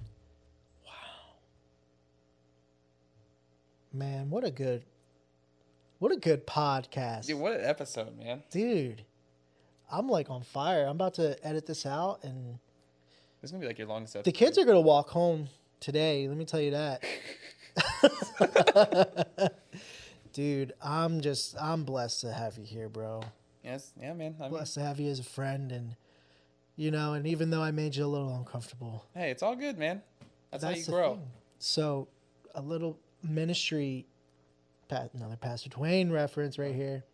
Speaker 2: Man, what a good what a good podcast.
Speaker 1: Dude, what an episode, man!
Speaker 2: Dude, I'm like on fire. I'm about to edit this out and
Speaker 1: This is gonna be like your longest episode.
Speaker 2: the kids are going to walk home today, let me tell you that. Dude, I'm just I'm blessed to have you here, bro.
Speaker 1: Yes, yeah, man. I mean,
Speaker 2: Blessed to have you as a friend and you know, and even though I made you a little uncomfortable,
Speaker 1: hey, it's all good, man. That's, how you grow.
Speaker 2: thing. So, a little ministry, another Pastor Dwayne reference right here.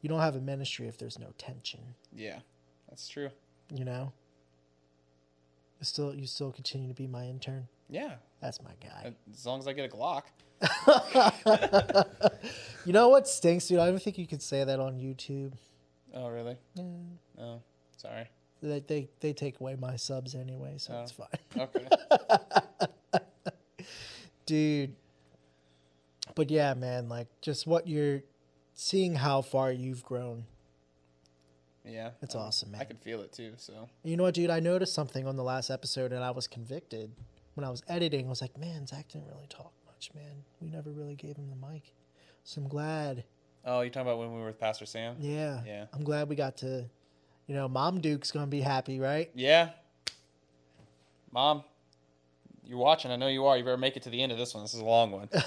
Speaker 2: You don't have a ministry if there's no tension.
Speaker 1: Yeah, that's true.
Speaker 2: You know. You still, you still continue to be my intern.
Speaker 1: Yeah,
Speaker 2: That's my guy.
Speaker 1: as long as I get a Glock.
Speaker 2: you know what stinks, dude? I don't think you could say that on YouTube.
Speaker 1: Oh, really?
Speaker 2: Yeah.
Speaker 1: Oh, sorry.
Speaker 2: They, they they take away my subs anyway, so
Speaker 1: Oh.
Speaker 2: it's fine.
Speaker 1: Okay.
Speaker 2: dude but yeah man like just what you're seeing how far you've grown
Speaker 1: yeah,
Speaker 2: It's
Speaker 1: um,
Speaker 2: awesome, man.
Speaker 1: I can feel it too. So
Speaker 2: you know what dude i noticed something on the last episode and i was convicted when i was editing i was like man zach didn't really talk much man we never really gave him the mic so i'm glad
Speaker 1: Oh, you're talking about when we were with Pastor Sam?
Speaker 2: yeah
Speaker 1: Yeah.
Speaker 2: i'm glad we got to you know mom duke's gonna be happy right
Speaker 1: Yeah. Mom, you're watching. I know you are. You better make it to the end of this one. This is a long one.